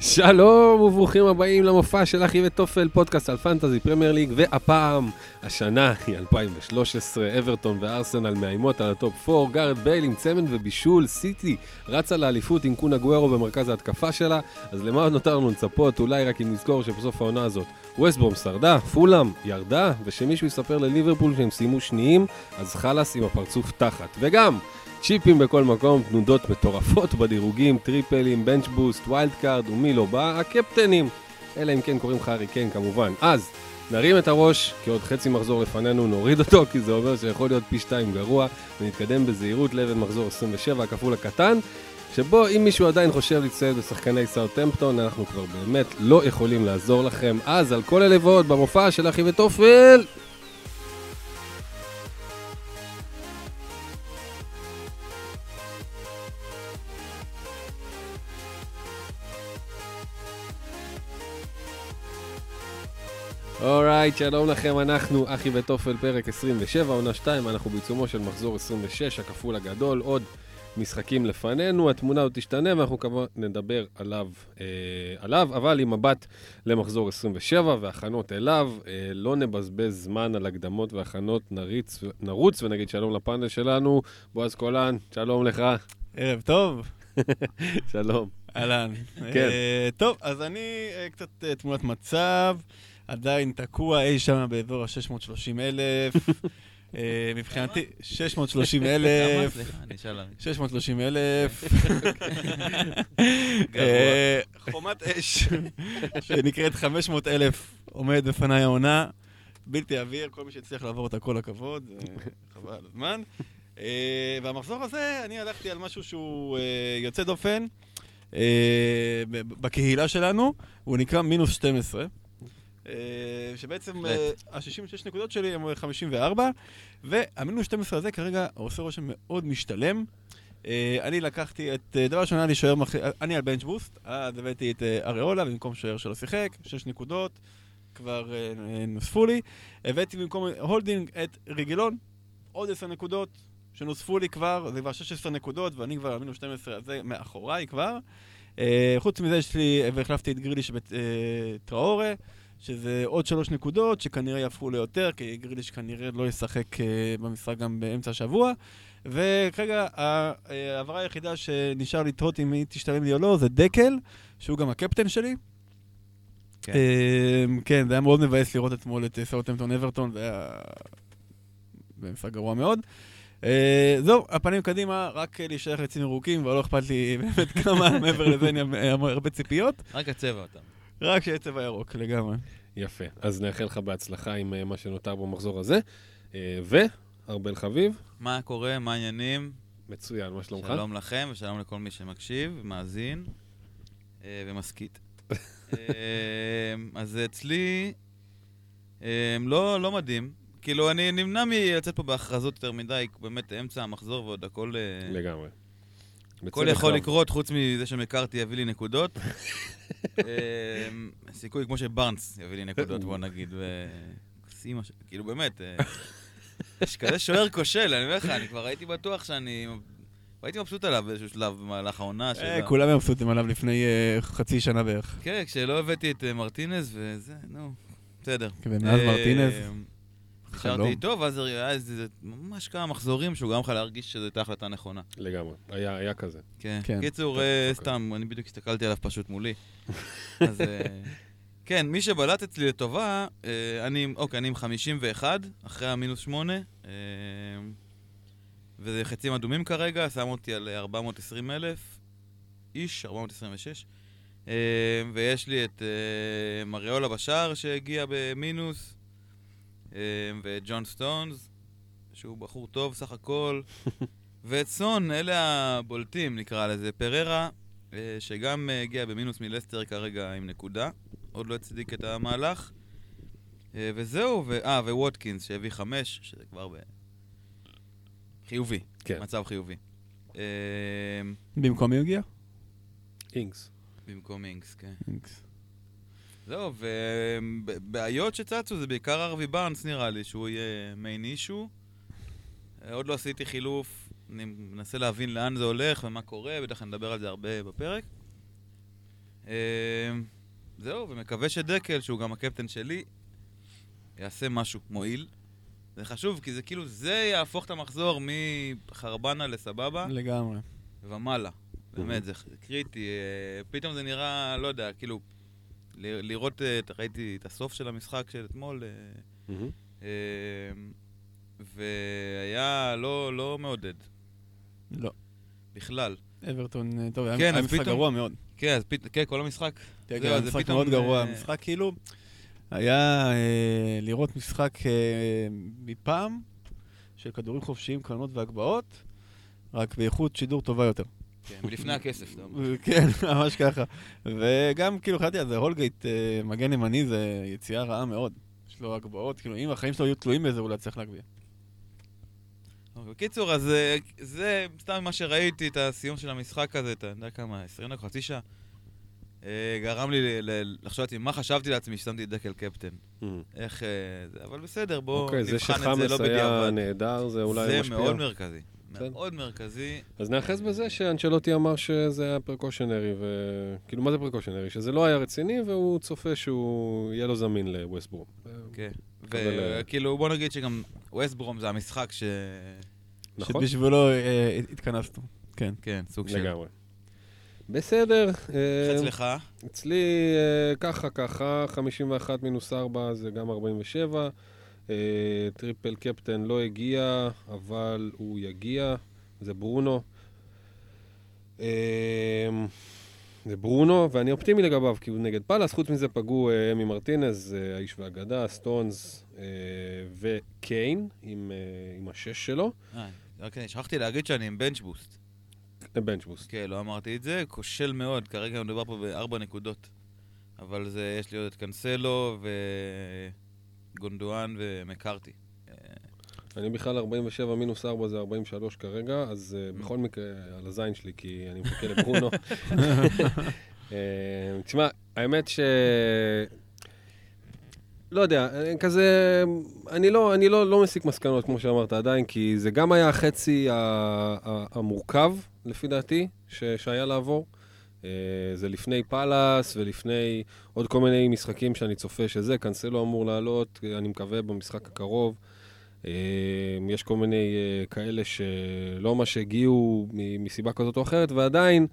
שלום וברוכים הבאים למופע של אחי ותופל, פודקאסט על Fantasy Premier League, והפעם, השנה היא 2013, אברטון וארסנל מאיימות על ה top 4, גארת' בייל עם צמד ובישול, סיטי רצה לאליפות עם קון אגוארו במרכז ההתקפה שלה, אז למה עוד נותר לנו לצפות? אולי רק אם נזכור שבסוף העונה הזאת ווסטברום שרדה, פולאם ירדה, ושמישהו יספר לליברפול שהם סיימו שניים, אז חלאס עם הפרצוף תחת. וגם, צ'יפים בכל מקום, תנודות מטורפות בדירוגים, טריפלים, bench boost, wild card ומי לא בא, הקפטנים. אלא אם כן קוראים לך הארי קיין כמובן. אז, נרים את הראש, כי עוד חצי מחזור לפנינו, נוריד אותו, כי זה אומר שיכול להיות פי שתיים גרוע, ונתקדם בזהירות לאבן מחזור 27, הכפול הקטן, שבו אם מישהו עדיין חושב להצטייד בשחקני סאוטהמפטון, אנחנו כבר באמת לא יכולים לעזור לכם. אז על כל אלה במופע של אחי ותופל! אורייט, שלום לכם, אנחנו אחי ותופל, פרק 27, עונה 2, אנחנו בעיצומו של מחזור 26, הכפול הגדול, עוד משחקים לפנינו, התמונה עוד תשתנה ואנחנו כמובן נדבר עליו, אה, עליו, אבל עם מבט למחזור 27 והכנות אליו, אה, לא נבזבז זמן על הקדמות והכנות, נריץ, נרוץ ונגיד שלום לפאנל שלנו, בועז קולן, שלום לך. ערב טוב. שלום. אהלן. כן. אה, טוב, אז אני אה, קצת אה, תמונת מצב, עדיין תקוע אי שם באזור ה-630 אלף. אה, מבחינתי, 630 כמה? אלף. סליחה, אני אשאל. 630 אלף. אה, חומת אש שנקראת 500 אלף עומדת בפניי העונה. בלתי עביר, כל מי שהצליח לעבור אותה, כל הכבוד, זה חבל על הזמן. אה, והמחזור הזה, אני הלכתי על משהו שהוא אה, יוצא דופן אה, בקהילה שלנו, הוא נקרא מינוס 12. אה, שבעצם אה, ה-66 נקודות שלי הם 54, והמינוס 12 הזה כרגע עושה רושם מאוד משתלם. אה, אני לקחתי את, דבר ראשון היה לי שוער, מח- אני על bench boost, אז הבאתי את אריולה במקום שוער שלא שיחק, 6 נקודות, כבר נוספו לי. הבאתי במקום הולדינג את רגילון, עוד 10 נקודות שנוספו לי כבר, זה כבר 16 נקודות, ואני כבר על מינוס 12 הזה מאחוריי כבר. חוץ מזה יש לי, והחלפתי את גריליש וטראורה, שזה עוד שלוש נקודות שכנראה יהפכו ליותר, כי גריליש כנראה לא ישחק אה, במשחק גם באמצע השבוע. וכרגע אה, ההעברה היחידה שנשאר לתהות אם היא תשתלם לי או לא זה דקל, שהוא גם הקפטן שלי. כן. אה, כן, זה היה מאוד מבאס לראות אתמול את סאוטהמפטון אברטון, זה היה במשחק גרוע מאוד. זהו, הפנים קדימה, רק להישאר חצים ירוקים, ולא אכפת לי באמת כמה מעבר לזה, אין לי הרבה ציפיות. רק הצבע אותם. רק שיהיה צבע ירוק, לגמרי. יפה, אז נאחל לך בהצלחה עם אה, מה שנותר במחזור הזה. אה, וארבל חביב, מה קורה? מה העניינים? מצוין, מה שלומך? שלום לכם ושלום לכל מי שמקשיב, מאזין אה, ומסכית. אז אצלי לא לא מדהים. כאילו, אני נמנע מלצאת פה בהכרזות יותר מדי, באמת אמצע המחזור ועוד הכל... לגמרי. הכל יכול רב. לקרות, חוץ מזה שמקארתי יביא לי נקודות. אה, סיכוי כמו שבארנס יביא לי נקודות, בוא נגיד. ו- כאילו באמת, אה, יש כזה שוער כושל, אני אומר לך, אני כבר הייתי בטוח שאני... הייתי מבסוט עליו באיזשהו שלב במהלך העונה. אה, שלה. כולם היו מבסוטים עליו לפני אה, חצי שנה בערך. כן, כשלא הבאתי את אה, מרטינז וזה, נו, בסדר. ומאז אה, מרטינז, נשארתי. איתו, ואז היה איזה ממש כמה מחזורים שהוא גרם לך להרגיש שזו הייתה החלטה נכונה. לגמרי, היה היה כזה. כן. כן. קיצור, טוב, אה, אוקיי. סתם, אני בדיוק הסתכלתי עליו פשוט מולי. אז אה, כן, מי שבלט אצלי לטובה, אה, אני, אוקיי, אני עם 51, אחרי המינוס 8, אה, וזה חצים אדומים כרגע, שם אותי על 420 אלף איש, 426. אה, ויש לי את מריולה בשער שהגיע במינוס, אה, ואת ג'ון סטונס, שהוא בחור טוב סך הכל. ואת סון, אלה הבולטים נקרא לזה. פררה, אה, שגם אה, הגיע במינוס מלסטר כרגע עם נקודה, עוד לא הצדיק את המהלך. אה, וזהו, ו... אה, וווטקינס שהביא חמש, שזה כבר ב... חיובי, כן. מצב חיובי. אה, במקום מי הגיע? אינגס. במקום אינקס, כן. אינקס. זהו, ובעיות שצצו זה בעיקר ארווי בארנס נראה לי, שהוא יהיה מיין אישו. אה, עוד לא עשיתי חילוף, אני מנסה להבין לאן זה הולך ומה קורה, בטח נדבר על זה הרבה בפרק. אה, זהו, ומקווה שדקל, שהוא גם הקפטן שלי, יעשה משהו מועיל. זה חשוב, כי זה כאילו, זה יהפוך את המחזור מחרבנה לסבבה לגמרי. ומעלה. באמת, זה קריטי. אה, פתאום זה נראה, לא יודע, כאילו, לראות, אה, ראיתי את הסוף של המשחק של אתמול, אה. אה, והיה לא, לא מעודד, לא. בכלל. אברטון, טוב, היה כן, היה משחק גרוע מאוד. כן, אז פתאום, כן, כל המשחק. כן, כן, היה זה משחק פתאום, מאוד גרוע. אה, משחק כאילו, היה אה, לראות משחק אה, מפעם של כדורים חופשיים, קרנות והגבהות, רק באיכות שידור טובה יותר. כן, מלפני הכסף, אתה אומר. כן, ממש ככה. וגם, כאילו, חשבתי על זה, הולגייט, אה, מגן ימני, זה יציאה רעה מאוד. יש לו הגבהות, כאילו, אם החיים שלו היו תלויים בזה, הוא לא יצליח להגביה. אוקיי, בקיצור, אז אה, זה סתם מה שראיתי, את הסיום של המשחק הזה, אתה יודע כמה, 20 דקות, חצי שעה. אה, גרם לי לחשוב לעצמי, מה חשבתי לעצמי ששמתי את דקל קפטן? מהמם. איך... זה- אבל בסדר, בואו אוקיי, זה נבחן את שחמאס זה לא היה בדיעבד. נהדר, זה אולי זה משפיע. מאוד מרכזי. בסדר. מאוד מרכזי. אז נאחז בזה שאנצ'לוטי אמר שזה היה פרקושנרי, וכאילו, מה זה פרקושנרי? שזה לא היה רציני, והוא צופה שהוא יהיה לו זמין לווסטברום. כן. אבל, אה, וכאילו, בוא נגיד שגם ווסטברום זה המשחק ש... נכון? שבשבילו אה, התכנסנו. כן. כן, סוג של... לגמרי. בסדר. איך אה, אצלך? אצלי ככה ככה, 51 מינוס 4 זה גם 47. אה, triple captain לא הגיע, אבל הוא יגיע, זה ברונו. אה, זה ברונו, ואני אופטימי לגביו, כי הוא נגד פאלאס. חוץ מזה פגעו אה, אמי מרטינז, האיש והאגדה, סטונס וקיין עם, עם השש שלו. אה, אוקיי, שכחתי להגיד שאני עם בנץ' בוסט. בנצ'בוסט. כן, לא אמרתי את זה, כושל מאוד, כרגע מדובר פה בארבע נקודות. אבל זה, יש לי עוד את קנסלו וגונדואן ומקארתי. אה, אני בכלל 47 מינוס 4 זה 43 כרגע, אז uh, בכל מקרה, על הזין שלי, כי אני מחכה לברונו. uh, תשמע, האמת ש... לא יודע, אה, כזה, אני לא, אני לא, לא מסיק מסקנות, כמו שאמרת עדיין, כי זה גם היה החצי המורכב, לפי דעתי, ש, שהיה לעבור. אה, זה לפני פאלאס ולפני עוד כל מיני משחקים שאני צופה שזה, קנסלו אמור לעלות, אני מקווה במשחק הקרוב. אה, יש כל מיני אה, כאלה שלא ממש הגיעו מסיבה כזאת או אחרת, ועדיין,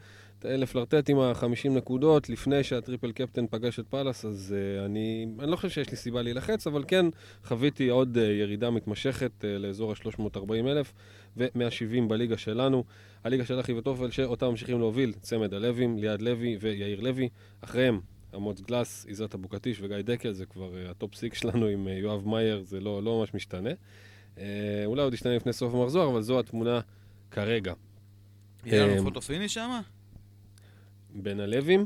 לפלרטט עם ה-50 נקודות לפני שה triple captain פגש את פאלאס, אז uh, אני, אני לא חושב שיש לי סיבה להילחץ, אבל כן חוויתי עוד uh, ירידה מתמשכת uh, לאזור ה-340 אלף ו-170 בליגה שלנו. הליגה של אחי וטופל, שאותה ממשיכים להוביל צמד הלווים, ליעד לוי ויאיר לוי. אחריהם, אמוץ גלס, עזרת אבוקטיש וגיא דקל, זה כבר uh, ה top six שלנו עם uh, יואב מאייר, זה לא, לא ממש משתנה. Uh, אולי עוד ישתנה לפני סוף המחזור, אבל זו התמונה כרגע. יהיה לנו פוטו פיניש שמה? בין הלווים,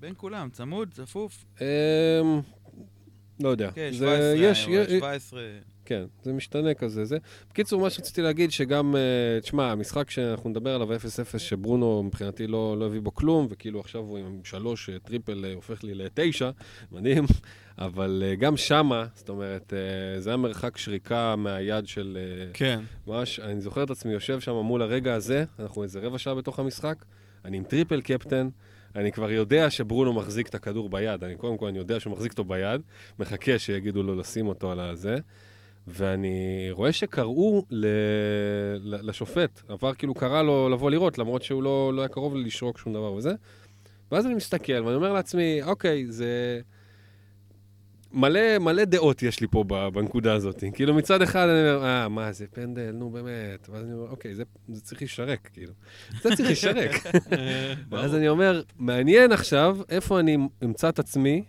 בין כולם, צמוד, צפוף. אמ, לא יודע. כן, זה- 17, יש, אני רואה, יש- 17. כן, זה משתנה כזה. זה... בקיצור, מה שרציתי להגיד, שגם, אה, תשמע, המשחק שאנחנו נדבר עליו, 0-0, שברונו מבחינתי לא, לא הביא בו כלום, וכאילו עכשיו הוא עם שלוש אה, triple אה, הופך לי לתשע, מדהים, אבל גם שמה, זאת אומרת, זה היה מרחק שריקה מהיד של... כן. ממש, אני זוכר את עצמי יושב שם מול הרגע הזה, אנחנו איזה רבע שעה בתוך המשחק, אני עם triple captain, אני כבר יודע שברונו מחזיק את הכדור ביד, אני קודם כל אני יודע שהוא מחזיק אותו ביד, מחכה שיגידו לו לשים אותו על הזה, ואני רואה שקראו ל... לשופט, עבר כאילו קרא לו לבוא לראות, למרות שהוא לא, לא היה קרוב לשרוק שום דבר וזה, ואז אני מסתכל ואני אומר לעצמי, אוקיי, זה... מלא, מלא דעות יש לי פה בנקודה הזאת. כאילו מצד אחד אני אומר, אה, מה זה פנדל, נו באמת. ואז אני אומר, אוקיי, זה, זה צריך להישרק, כאילו. זה צריך להישרק. ואז אני אומר, מעניין עכשיו איפה אני אמצא את עצמי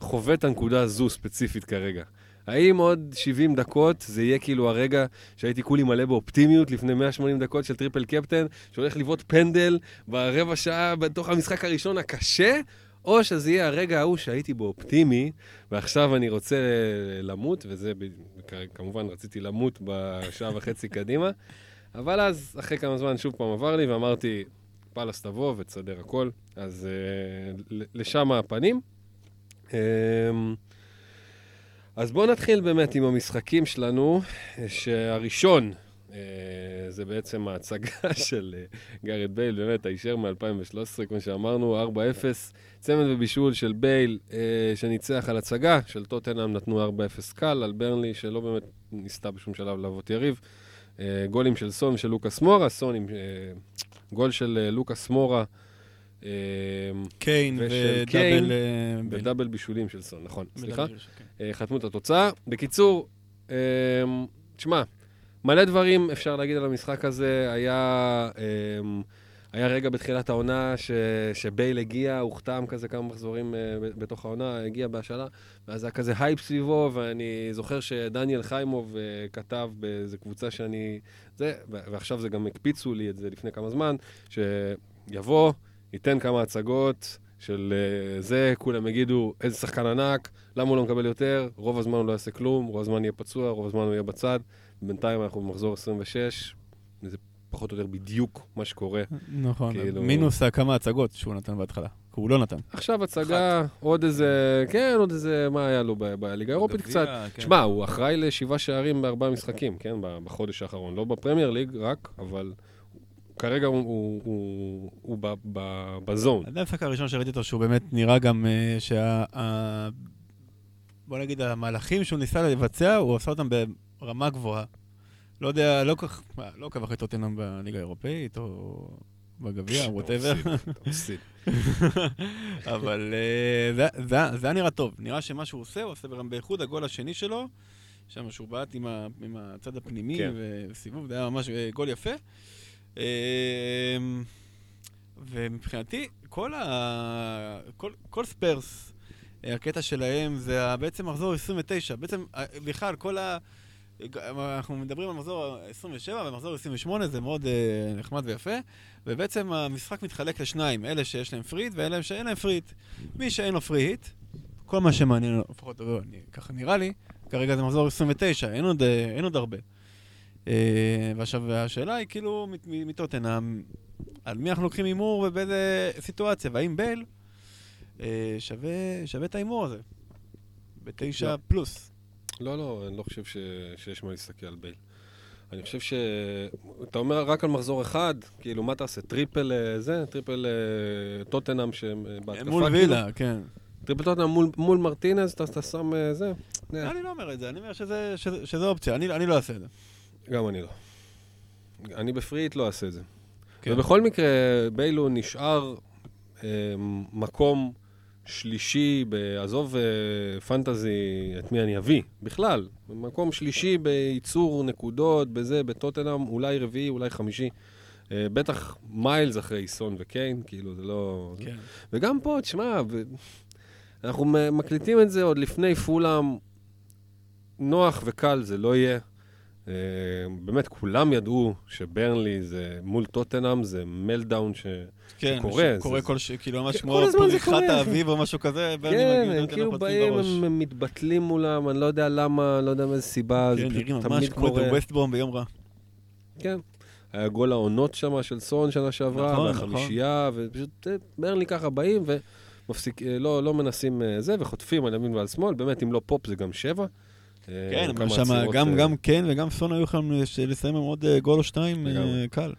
חווה את הנקודה הזו ספציפית כרגע. האם עוד 70 דקות זה יהיה כאילו הרגע שהייתי כולי מלא באופטימיות לפני 180 דקות של triple captain, שהולך לבעוט פנדל ברבע שעה בתוך המשחק הראשון הקשה, או שזה יהיה הרגע ההוא שהייתי בו אופטימי, ועכשיו אני רוצה למות, וזה כמובן רציתי למות בשעה וחצי קדימה, אבל אז אחרי כמה זמן שוב פעם עבר לי ואמרתי, פאלאס תבוא ותסדר הכל, אז uh, לשם הפנים. Um, אז בואו נתחיל באמת עם המשחקים שלנו, שהראשון, אה, זה בעצם ההצגה של אה, גארת' בייל, באמת, הישר מ-2013, כמו שאמרנו, 4-0, צמד ובישול של בייל אה, שניצח על הצגה, של טוטנאם נתנו 4-0 קל, על ברנלי שלא באמת ניסתה בשום שלב להוות יריב. אה, גולים של סון ושל לוקאס מורה, סון עם אה, גול של אה, לוקאס מורה. אה, קיין ודאבל... אה, בדאבל בישולים של סון, נכון, סליחה. כן. אה, חתמו את התוצאה. בקיצור, אה, תשמע, מלא דברים אפשר להגיד על המשחק הזה. היה, אה, היה רגע בתחילת העונה ש, שבייל הגיע, הוחתם כזה כמה מחזורים אה, בתוך העונה, הגיע בהשאלה, ואז היה כזה הייפ סביבו, ואני זוכר שדניאל חיימוב אה, כתב באיזה קבוצה שאני... זה, ועכשיו זה גם הקפיצו לי את זה לפני כמה זמן, שיבוא, ייתן כמה הצגות. של אה, זה, כולם יגידו, איזה שחקן ענק, למה הוא לא מקבל יותר? רוב הזמן הוא לא יעשה כלום, רוב הזמן יהיה פצוע, רוב הזמן הוא יהיה בצד. בינתיים אנחנו במחזור 26, וזה פחות או יותר בדיוק מה שקורה. נכון, כאילו- מינוס כמה הצגות שהוא נתן בהתחלה. כי הוא לא נתן. עכשיו הצגה, עוד איזה, כן, עוד איזה, מה היה לו ב- בליגה האירופית קצת. כן. שמע, הוא אחראי לשבעה שערים בארבעה משחקים, כן, בחודש האחרון. לא בפרמייר ליג רק, אבל כרגע הוא- הוא- הוא הוא ב- ב- בזון. זה המשחק הראשון שראיתי אותו, שהוא באמת נראה גם אה, שה... בוא נגיד, המהלכים שהוא ניסה לבצע, הוא עשה אותם ברמה גבוהה. לא יודע, לא כך, לא עקב אחרי טוטנאם בליגה האירופאית, או בגביע, ווטאבר. אבל אה, זה- היה נראה טוב. נראה שמה שהוא עושה, הוא עושה גם באיחוד הגול השני שלו, שם שהוא בעט עם הצד הפנימי כן. וסיבוב, זה היה ממש אה, גול יפה. אה, ומבחינתי, כל ה... כל- כל ספרס, הקטע שלהם זה בעצם מחזור 29. בעצם, בכלל, כל ה... אנחנו מדברים על מחזור 27 ומחזור 28, זה מאוד אה, נחמד ויפה. ובעצם המשחק מתחלק לשניים, אלה שיש להם free hit ואלה שאין להם free hit. מי שאין לו free hit, כל מה שמעניין, לפחות לא, אני, ככה נראה לי, כרגע זה מחזור 29, אין עוד, אה, אין עוד הרבה. אה, ועכשיו, השאלה היא כאילו, מת- מ- מטוטנאם, על מי אנחנו לוקחים הימור ובאיזה סיטואציה, והאם בייל אה, שווה, שווה את ההימור הזה? בתשע לא. פלוס. לא, לא, אני לא חושב ש... שיש מה להסתכל על בייל. אני חושב ש... אתה אומר רק על מחזור אחד, כאילו, מה תעשה? triple אה, זה? triple אה, טוטנאם שהם אה, בהתקפה? מול כאילו? וילה, כן. triple טוטנאם מול, מול מרטינז, אתה, שם זה? אני לא אומר את זה, אני אומר שזה, שזה, שזה אופציה, אני, אני לא אעשה את זה. גם אני לא. אני בפריט לא אעשה את זה. כן. ובכל מקרה, ביילו נשאר אה, מקום שלישי, בעזוב אה, פנטזי, את מי אני אביא, בכלל. מקום שלישי בייצור נקודות, בזה, בטוטנאם, אולי רביעי, אולי חמישי. אה, בטח מיילס אחרי סון וקיין, כאילו, זה לא... כן. וגם פה, תשמע. אנחנו מקליטים את זה עוד לפני פולאם, נוח וקל זה לא יהיה. Uh, באמת, כולם ידעו שברנלי זה מול טוטנאם, זה מלדאון ש... כן, קורה, קורה זה- כל ש... כאילו ממש כן, כמו פריחת קורה. האביב או משהו כזה, ברני כן, מגיע, הם כאילו באים. הם הם מתבטלים מולם, אני לא יודע למה, לא יודע מאיזה סיבה, זה כן, פשוט נראים ממש תמיד כמו קורה. את ווסטבורם ביום רע. כן. היה גול העונות שם של סון שנה שעברה, נכון, והחמישייה, ופשוט אה, ברנלי ככה באים ומפסיק, אה, לא, לא מנסים אה, זה, וחוטפים על ימין ועל שמאל, באמת, אם לא פופ זה גם שבע. אה, כן, כמה שם גם, אה, גם קיין וגם סון היו יכולים לש- לסיים עם עוד אה, גול או שתיים אה, לגמרי. קל.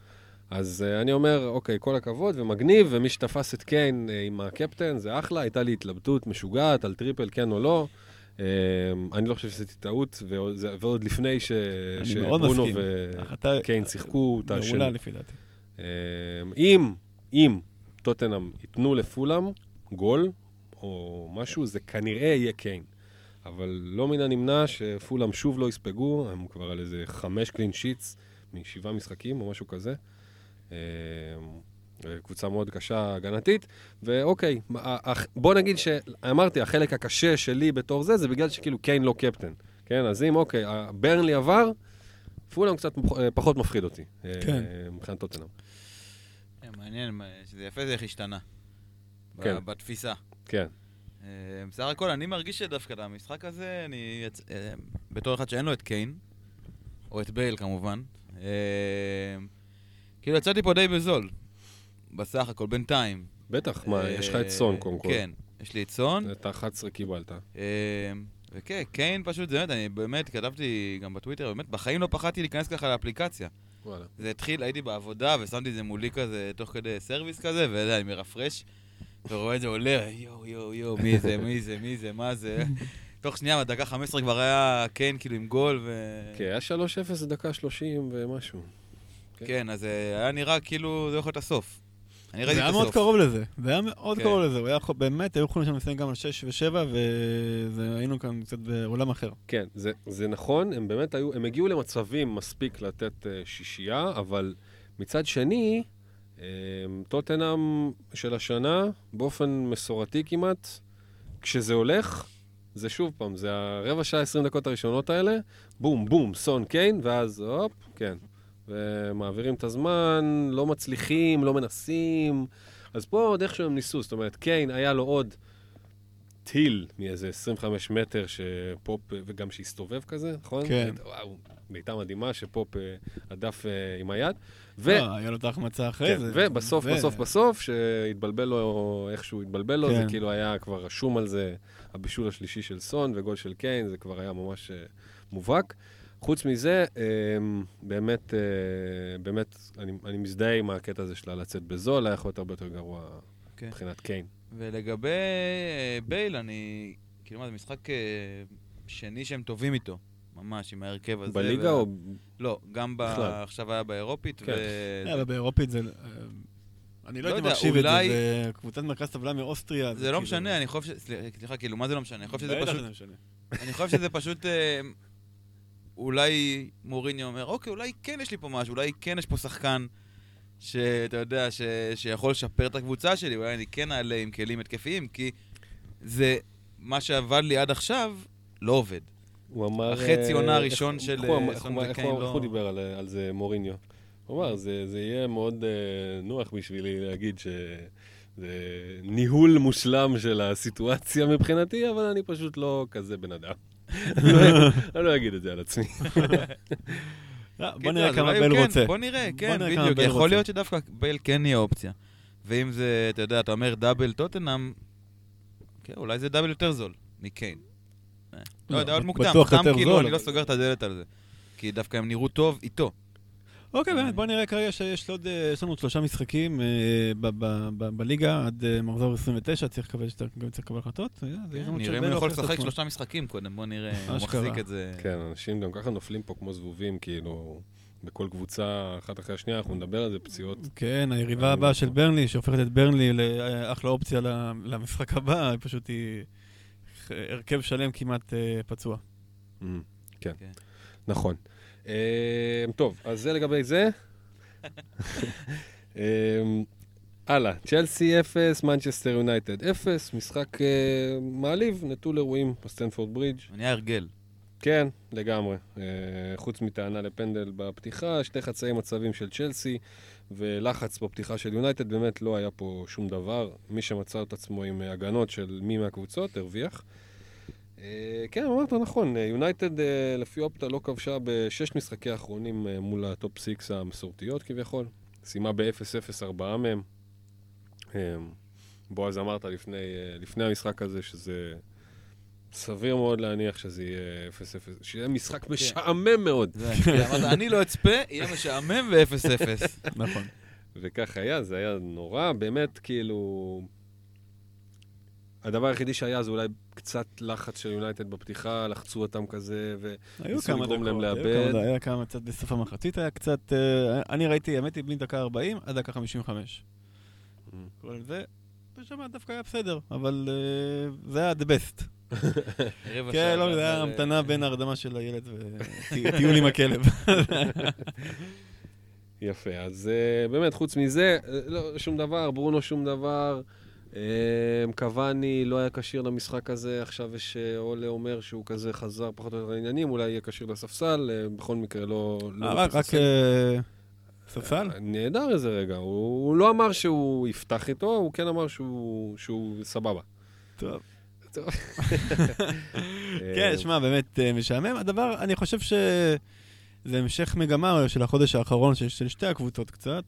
אז uh, אני אומר, אוקיי, כל הכבוד, ומגניב, ומי שתפס את קיין uh, עם ה captain, זה אחלה, הייתה לי התלבטות משוגעת על triple כן או לא. Uh, אני לא חושב שעשיתי טעות, ועוד, זה- ועוד לפני ש, שברונו. וקיין שיחקו את השני. מעולה לפי דעתי. אה, אם, אם טוטנאם ייתנו לפולאם גול או משהו, זה כנראה יהיה קיין. אבל לא מן הנמנע שפולאם שוב לא יספגו, הם כבר על איזה חמש קלין שיטס משבעה משחקים או משהו כזה. אה, קבוצה מאוד קשה הגנתית, ואוקיי, בוא נגיד שאמרתי, החלק הקשה שלי בתור זה, זה בגלל שכאילו קיין לא קפטן. כן, אז אם אוקיי, ברנלי עבר, פולאם קצת אה, פחות מפחיד אותי. אה, כן. מבחינת טוטנאם. מעניין, שזה יפה זה איך השתנה. כן. בתפיסה. כן. אה, בסך הכל, אני מרגיש שדווקא למשחק הזה, אני... אה, בתור אחד שאין לו את קיין, או את בייל כמובן, אה, כאילו יצאתי פה די בזול. בסך הכל, בינתיים. בטח, מה, יש לך את סון קודם כל. כן, יש לי את סון. את ה-11 קיבלת. אה, וכן, קיין פשוט, זה באמת, אני באמת כתבתי גם בטוויטר, באמת, בחיים לא פחדתי להיכנס ככה לאפליקציה. וואלה. זה התחיל, הייתי בעבודה ושמתי את זה מולי כזה, תוך כדי סרוויס כזה, ואתה אני מרפרש, ורואה את זה עולה, יואו, יואו, יואו, מי זה, מי זה, מי זה, מה זה. תוך שנייה, בדקה 15 כבר היה קיין כאילו עם גול, ו... כן, היה 3-0 דקה 30 ומשהו. כן, אז אה, היה נראה כאילו זה יכול להיות הסוף. אני זה ראיתי את היה מאוד הסוף. קרוב לזה, זה היה מאוד כן. קרוב לזה, הוא היה באמת, היו יכולים שם לסיים גם על 6 ו-7, והיינו כאן קצת בעולם אחר. כן, זה, זה נכון, הם באמת היו, הם הגיעו למצבים מספיק לתת uh, שישייה, אבל מצד שני, טוטנאם של השנה, באופן מסורתי כמעט, כשזה הולך, זה שוב פעם, זה הרבע שעה, 20 דקות הראשונות האלה, בום, בום, סון קיין, ואז הופ, כן. ומעבירים את הזמן, לא מצליחים, לא מנסים. אז פה עוד איכשהו הם ניסו, זאת אומרת, קיין היה לו עוד טיל מאיזה 25 מטר שפופ, וגם שהסתובב כזה, נכון? כן. וואו, בעיטה מדהימה שפופ אה, הדף אה, עם היד. ו... לא, היה לו את ההחמצה אחרי כן, זה. ובסוף, זה- בסוף, בסוף, שהתבלבל לו, איכשהו התבלבל לו, זה כן. כאילו היה כבר רשום על זה, הבישול השלישי של סון וגול של קיין, זה כבר היה ממש אה, מובהק. חוץ מזה, אה, באמת, באמת, אני, אני מזדהה עם הקטע הזה שלה לצאת בזול, היה יכול להיות הרבה יותר גרוע כן. מבחינת קיין. ולגבי אה, בייל, אני... כאילו מה, זה משחק אה, שני שהם טובים איתו. ממש, עם ההרכב הזה. בליגה וה- או... לא, גם ב... עכשיו היה באירופית, כן. ו... אבל באירופית זה... אה, אני לא לא הייתי יודע, מחשיב את זה, אולי- זה קבוצת מרכז טבלה מאוסטריה. זה לא כאילו- משנה, אני חושב ש... סליחה, כאילו, מה זה לא משנה? אני חושב שזה פשוט... משנה. אני חושב שזה פשוט... אולי מוריניו אומר, אוקיי, אולי כן יש לי פה משהו, אולי כן יש פה שחקן שאתה יודע, ש... שיכול לשפר את הקבוצה שלי, אולי אני כן אעלה עם כלים התקפיים, כי זה מה שעבד לי עד עכשיו, לא עובד. הוא אמר... החצי אה, עונה הראשון של, אה, איך סון וקיין לא- איך הוא דיבר על, על זה, מוריניו? הוא אמר, זה, זה יהיה מאוד אה, נוח בשבילי להגיד שזה ניהול מושלם של הסיטואציה מבחינתי, אבל אני פשוט לא כזה בן אדם. אני לא אגיד את זה על עצמי. אה, בוא קיצר, נראה כמה אולי בייל כן, רוצה. בוא נראה, כן, בדיוק. יכול. להיות שדווקא בייל כן יהיה אופציה. ואם זה, אתה יודע, אתה אומר דאבל טוטנאם, כן, אולי זה דאבל יותר זול מקיין. אה, לא לא, יודע, עוד מוקדם, בטוח סתם יותר כאילו, זול, אני לא סוגר את הדלת על זה. כי דווקא הם נראו טוב איתו. אוקיי, באמת, בוא נראה כרגע שיש עוד, אה, יש לנו עוד שלושה משחקים אה, ב- ב- ב- בליגה עד אה, מחזור 29, צריך לקבל שאתה גם צריך לקבל החלטות. אה, של נראה אם הוא יכול לשחק. שלושה משחקים קודם, בוא נראה, הוא. מחזיק את זה. כן, אנשים גם ככה נופלים פה כמו זבובים, כאילו, בכל קבוצה, אחת אחרי השנייה, אנחנו נדבר על זה, פציעות. כן, היריבה הבאה לא של. ברנלי, שהופכת את ברנלי לאחלה אופציה למשחק הבא, פשוט היא הרכב שלם כמעט אה, פצוע. Mm, כן, כן. נכון. אה, טוב, אז זה לגבי זה. אה, הלאה, צ'לסי 0, מנצ'סטר יונייטד 0, משחק אה, מעליב, נטול אירועים בסטנפורד ברידג'. נהיה הרגל. כן, לגמרי. אה, חוץ מטענה לפנדל בפתיחה, שתי חצאי מצבים של צ'לסי ולחץ בפתיחה של יונייטד, באמת לא היה פה שום דבר. מי שמצא את עצמו עם הגנות של מי מהקבוצות, הרוויח. אה, כן, אמרת נכון, אה, יונייטד אה, לפי אופטה לא כבשה בשש משחקי האחרונים אה, מול ה top six המסורתיות כביכול. סיימה ב-0-0 ארבעה מהם. אה, בועז אמרת לפני, אה, לפני המשחק הזה שזה סביר מאוד להניח שזה יהיה 0-0, שיהיה משחק משעמם מאוד. אמרת, אני לא אצפה, יהיה משעמם ו-0-0. נכון. וכך היה, זה היה נורא, באמת, כאילו... הדבר היחידי שהיה זה אולי קצת לחץ של יונייטד בפתיחה, לחצו אותם כזה, ו... היו ניסו כמה לגרום להם לאבד. כמה- היה כמה קצת בסוף המחצית, היה קצת... אה, אני ראיתי, האמת היא, בלי דקה 40 עד דקה 55. כל זה, ושם דווקא היה בסדר, אבל אה, זה היה the best. כן, לא, זה היה אבל, המתנה אה, בין ההרדמה של הילד וטיול עם הכלב. יפה, אז באמת, חוץ מזה, לא, שום דבר, ברונו שום דבר. Uh, קוואני לא היה כשיר למשחק הזה, עכשיו יש uh, אולה אומר שהוא כזה חזר פחות או יותר לעניינים, אולי יהיה כשיר לספסל, uh, בכל מקרה לא... לא אה, רק-. אה, ספסל? אה, נהדר איזה רגע, הוא, לא אמר שהוא יפתח איתו, הוא כן אמר שהוא, סבבה. טוב. כן, אה, שמע, באמת אה, משעמם. הדבר, אני חושב שזה המשך מגמה של החודש האחרון של שתי הקבוצות קצת.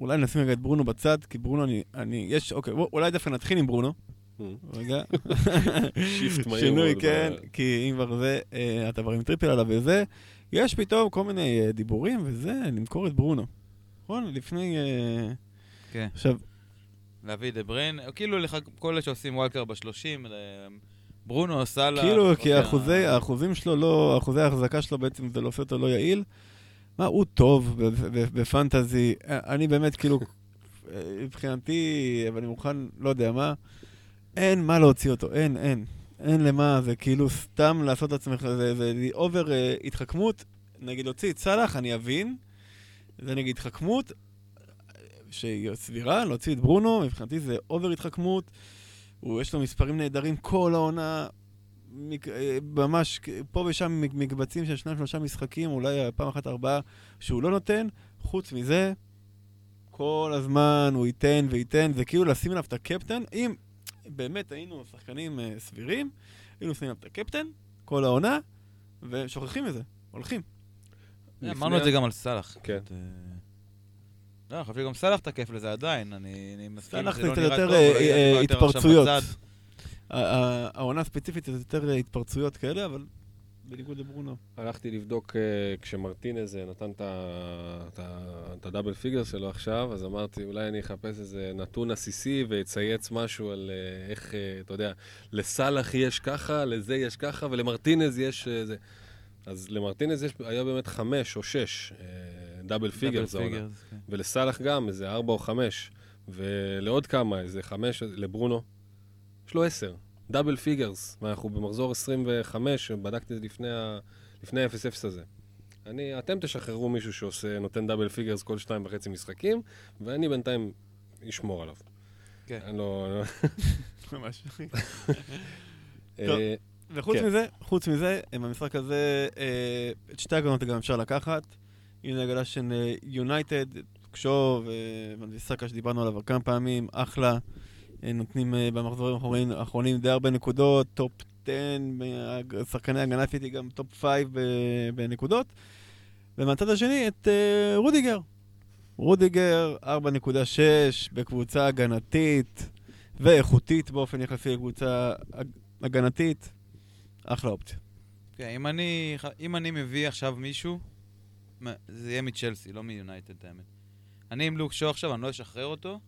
אולי נשים רגע את ברונו בצד, כי ברונו, אני, אני, יש, אוקיי, בוא, אולי דווקא נתחיל עם ברונו. רגע. שיפט מהיר שינוי, כן, כי אם כבר זה, אה, אתה כבר עם triple עליו וזה, יש פתאום כל מיני אה, דיבורים וזה, למכור את ברונו. נכון? לפני... אה, כן. עכשיו, להביא דה בריין, כאילו לך, כל אלה שעושים וולקר בשלושים, ברונו, סאלה. כאילו, כי אוקיי, האחוזים שלו לא, אחוזי ההחזקה שלו בעצם זה לא עושה אותו לא יעיל. מה, הוא טוב בפנטזי, אני באמת כאילו, מבחינתי, אבל אני מוכן, לא יודע מה, אין מה להוציא אותו, אין, אין. אין למה, זה כאילו סתם לעשות את עצמך, זה, זה over אה, התחכמות. נגיד להוציא את סאלח, אני אבין, זה נגיד התחכמות, שהיא סבירה, להוציא את ברונו, מבחינתי זה over התחכמות. הוא, יש לו מספרים נהדרים כל העונה, ממש פה ושם מק- מקבצים של שניים שלושה משחקים, אולי פעם אחת ארבעה, שהוא לא נותן. חוץ מזה, כל הזמן הוא ייתן וייתן, זה כאילו לשים עליו את הקפטן. אם באמת היינו שחקנים אה, סבירים, היינו שמים עליו את הקפטן כל העונה, ושוכחים מזה, הולכים. אה, אמרנו את זה גם על סאלח. כן. אה, לא, אני חושב שגם סאלח תקף לזה עדיין, אני מסכים סאלח זה לא נראה טוב, אה, אה, לו יותר עכשיו התפרצויות. העונה הספציפית זה יותר התפרצויות כאלה, אבל בניגוד לברונו. הלכתי לבדוק אה, כשמרטינז אה, נתן את הדאבל פיגר שלו עכשיו, אז אמרתי, אולי אני אחפש איזה נתון עסיסי ויצייץ משהו על אה, איך, אתה יודע, לסאלח יש ככה, לזה יש ככה, ולמרטינז יש זה. אז למרטינז יש, היה באמת חמש או שש double figures כן. ולסאלח גם איזה ארבע או חמש, ולעוד כמה, איזה חמש, לברונו, יש לו עשר. double figures, ואנחנו במחזור 25, בדקתי את זה לפני ה- לפני ה-0-0 הזה. אני, אתם תשחררו מישהו שעושה, נותן double figures כל שתיים וחצי משחקים, ואני בינתיים אשמור עליו. כן. אני לא... ממש. אה, וחוץ כן. מזה, חוץ מזה, עם המשחק הזה, אה, את שתי הגנות גם אפשר לקחת. הנה הגלה של אה, יונייטד, קשור ונביסקה שדיברנו עליו כמה פעמים, אחלה. אה, נותנים אה, במחזורים האחרונים- האחרונים די הרבה נקודות, טופ 10, אה, שחקני הגנה פיטי גם טופ 5 בנקודות. ומהצד השני את אה, רודיגר. רודיגר 4.6 בקבוצה הגנתית ואיכותית באופן יחסי לקבוצה הג- הגנתית. אחלה אופציה. כן, אם אני, אם אני מביא עכשיו מישהו, זה יהיה מצ'לסי, לא מיונייטד, האמת. אני עם לוק שואו עכשיו, אני לא אשחרר אותו,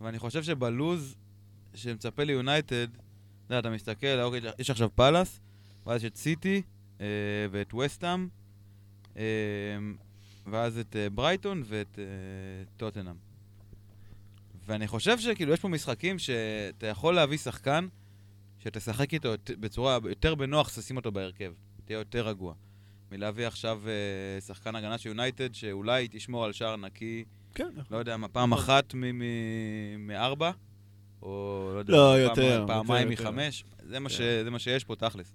ואני חושב שהלוז שמצפה ליונייטד, אתה יודע, אתה מסתכל, אוקיי, יש עכשיו פאלאס, ואז יש את סיטי, אה, ואת וסטאם, אה, ואז את אה, ברייטון ואת אה, טוטנאם. ואני חושב שכאילו יש פה משחקים שאתה יכול להביא שחקן שתשחק איתו בצורה יותר בנוח, תשים אותו בהרכב. תהיה יותר רגוע. מלהביא עכשיו אה, שחקן הגנה של יונייטד, שאולי תשמור על שער נקי, כן. לא יודע מה, פעם אחת מארבע, או לא יודע, לא, פעם- יותר, פעמיים יותר, מחמש, זה מה ש- כן. זה מה שיש פה, תכלס.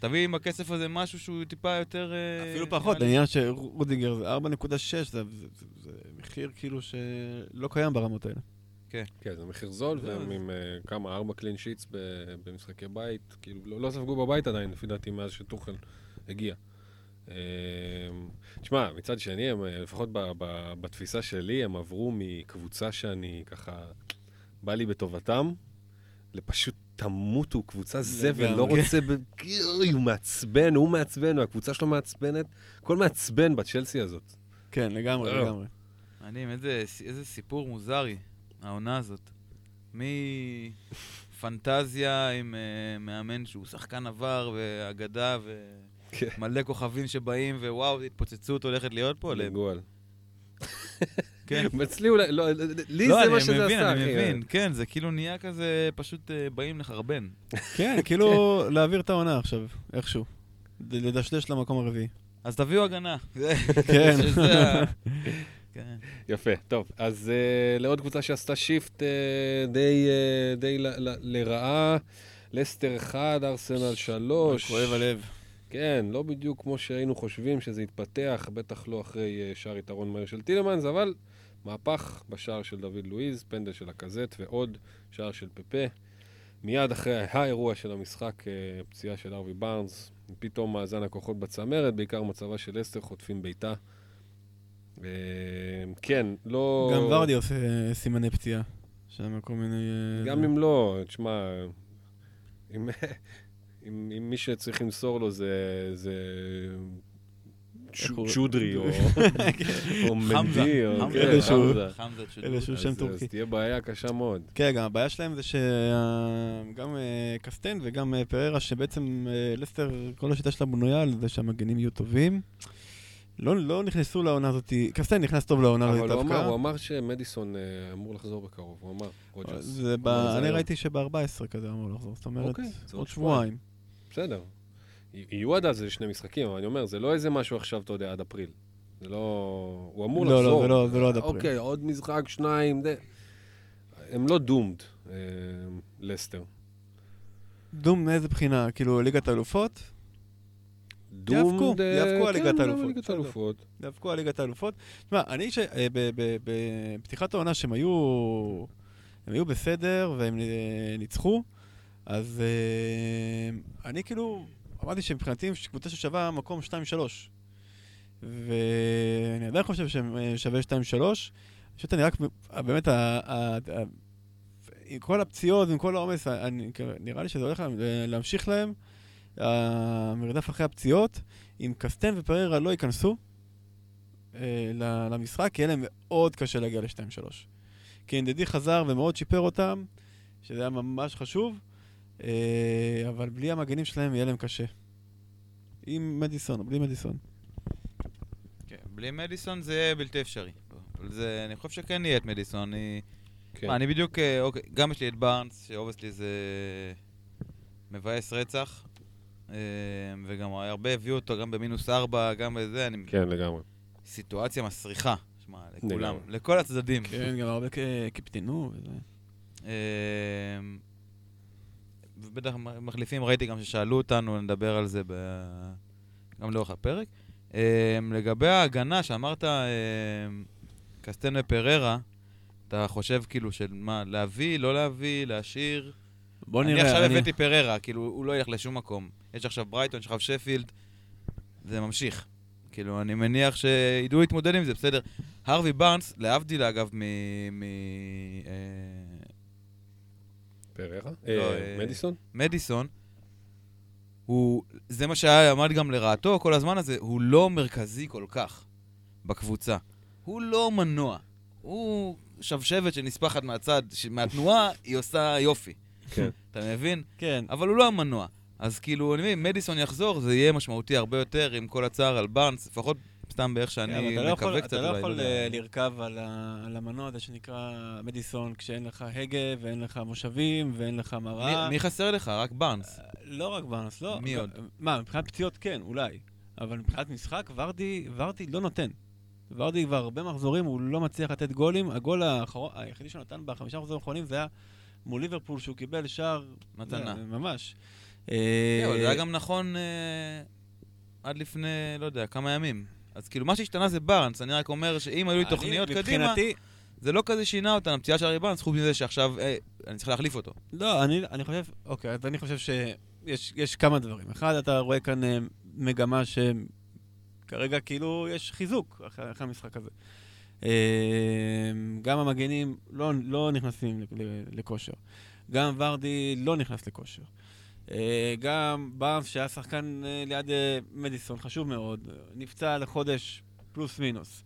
תביא עם הכסף הזה משהו שהוא טיפה יותר... אה, אפילו נראה פחות, העניין שרודיגר זה 4.6, זה, זה, זה, זה מחיר כאילו שלא קיים ברמות האלה. כן, זה מחיר זול, והם עם אה, כמה, ארבע קלין שיטס ב- במשחקי בית, כאילו, לא לא ספגו בבית עדיין, לפי דעתי, מאז שטוחל הגיע. אה, תשמע, מצד שני, הם, אה, לפחות ב- ב- בתפיסה שלי, הם עברו מקבוצה שאני ככה, בא לי בטובתם, לפשוט תמותו, קבוצה זבל, לא. רוצה, הוא מעצבן, הוא מעצבן, הקבוצה שלו מעצבנת, הכל מעצבן בצ'לסי הזאת. כן, לגמרי, אה. לגמרי. מעניין, איזה, איזה סיפור מוזרי, העונה הזאת. מפנטזיה עם uh, מאמן שהוא שחקן עבר ואגדה כן. ומלא כוכבים שבאים ווואו, התפוצצות הולכת להיות פה. ל- גועל. כן. אצלי אולי, לא, לי לא, זה אני מה שזה מבין, עשה, אני אחי. מבין, כן, זה כאילו נהיה כזה, פשוט uh, באים לחרבן. כן, כאילו להעביר את העונה עכשיו, איכשהו. לדשדש למקום הרביעי. אז תביאו הגנה. כן. כן. יפה, טוב. אז uh, לעוד קבוצה שעשתה שיפט uh, די, uh, די ל, ל, לרעה, לסטר 1, ארסנל 3. כואב הלב. כן, לא בדיוק כמו שהיינו חושבים שזה יתפתח, בטח לא אחרי uh, שער יתרון מהיר של טילמנס, אבל מהפך בשער של דוד לואיז, פנדל של הקזט ועוד שער של פפה. מיד אחרי האירוע של המשחק, uh, פציעה של ארווי בארנס, פתאום מאזן הכוחות בצמרת, בעיקר מצבה של לסטר, חוטפים בעיטה. Uh, כן, לא... גם ורדי עושה סימני פציעה. שם כל מיני... אה, גם אם לא, תשמע, אם, אם, אם מי שצריך למסור לו זה, זה צ'ודרי או, מנדי, או חמזה, כן, איזשהו- שם טורקי. אז תהיה בעיה קשה מאוד. כן, גם הבעיה שלהם זה שגם קסטן וגם אה, פררה, שבעצם אה, לסטר, כל השיטה שלה בנויה על זה שהמגנים יהיו טובים. לא, לא נכנסו לעונה הזאת, קסטן נכנס טוב לעונה הזאת אבל הוא אמר, הוא דווקא. אמר שמדיסון אה, אמור לחזור בקרוב, הוא אמר, רוג'רס. אני. ראיתי שב-14 כזה אמור לחזור, זאת אומרת, אוקיי, עוד שבועיים. בסדר. יהיו עד אז שני משחקים, אבל אני אומר, זה לא איזה משהו עכשיו, אתה יודע, עד אפריל. זה לא... הוא אמור לא, לא, לחזור. זה לא- זה לא עד אפריל. אוקיי, עוד משחק, שניים, די. הם לא דומד, אה, לסטר. דום מאיזה בחינה? כאילו, ליגת האלופות? דומד... יאבקו, אה, יאבקו על כן, ליגת לא, האלופות. האלופות. דווקא על ליגת האלופות. תשמע, אני, ש... אה, בפתיחת העונה שהם היו... הם היו בסדר והם אה, ניצחו, אז אה, אני כאילו, אמרתי שמבחינתי קבוצה ששווה מקום 2-3. ואני עדיין חושב שהם אה, שווה 2-3. פשוט אני רק, אה, באמת, ה- ה- ה- עם כל הפציעות ועם כל העומס, נראה לי שזה הולך להמשיך להם, המרדף אחרי הפציעות. אם קסטן ופררה לא ייכנסו אה, למשחק, יהיה להם מאוד קשה להגיע ל-2-3. כי אנדידי חזר ומאוד שיפר אותם, שזה היה ממש חשוב, אבל בלי המגנים שלהם יהיה להם קשה. עם מדיסון או בלי מדיסון. כן, בלי מדיסון זה יהיה בלתי אפשרי. אבל זה, אני חושב שכן יהיה את מדיסון. אני, כן. מה, אני בדיוק, אה, אוקיי, גם יש לי את בארנס, ש obviously זה מבאס רצח. אה, וגם הרבה הביאו אותו, גם במינוס ארבע, גם בזה, אני... כן, לגמרי. סיטואציה מסריחה. שמע, לכולם, לגמרי. לכל הצדדים. כן, גם הרבה קיפטנו וזה. ובטח מחליפים, ראיתי גם ששאלו אותנו, נדבר על זה ב... גם לאורך הפרק. אה, לגבי ההגנה שאמרת, אה, קסטן ופררה, אתה חושב כאילו של מה, להביא, לא להביא, להשאיר? בוא אני נראה. עכשיו אני- הבאתי פררה, כאילו, הוא לא ילך לשום מקום. יש עכשיו ברייטון, יש עכשיו שפילד, זה ממשיך. כאילו, אני מניח שידעו להתמודד עם זה, בסדר. הרווי בארנס, להבדיל אגב מ... מ... אה, פררה? לא, אה, אה, מדיסון? מדיסון, הוא, זה מה שהיה, עמד גם לרעתו כל הזמן הזה, הוא לא מרכזי כל כך בקבוצה. הוא לא מנוע. הוא שבשבת שנספחת מהצד, מהתנועה, היא עושה יופי. כן. אתה מבין? כן. אבל הוא לא המנוע. אז כאילו, אני מבין, מדיסון יחזור, זה יהיה משמעותי הרבה יותר עם כל הצער על בארנס, לפחות סתם באיך שאני אתה לא יכול- מקווה קצת אתה לא אולי. יכול. אה, לרכב על ה- על המנוע הזה שנקרא מדיסון כשאין לך הגה ואין לך מושבים ואין לך מראה. מי- מי חסר לך? רק בארנס. לא רק בארנס, לא. מי עוד? מה, מבחינת פציעות כן, אולי. אבל מבחינת משחק, ורדי, ורדי לא נותן. ורדי כבר הרבה מחזורים, הוא לא מצליח לתת גולים. הגול האחרון, היחידי שהוא נתן בחמישה מחזורים האחרונים זה היה מול ליברפול, שהוא קיבל שער... מתנה. זה, ממש. כן, אבל זה היה גם נכון אה, עד לפני, לא יודע, כמה ימים. אז כאילו, מה שהשתנה זה בארנס, אני רק אומר שאם היו לי תוכניות קדימה, זה לא כזה שינה אותן, הפציעה של ארי בארנס, חוץ מזה שעכשיו אה, אני צריך להחליף אותו. לא, אני, אני חושב, אוקיי, אז אני חושב שיש יש כמה דברים. אחד, אתה רואה כאן אה, מגמה שכרגע כאילו יש חיזוק אחרי, אחרי המשחק הזה. אה, גם המגנים לא, לא נכנסים לכושר. גם ורדי לא נכנס לכושר. אה, גם בארנס, שהיה שחקן אה, ליד אה, מדיסון, חשוב מאוד, נפצע לחודש פלוס מינוס.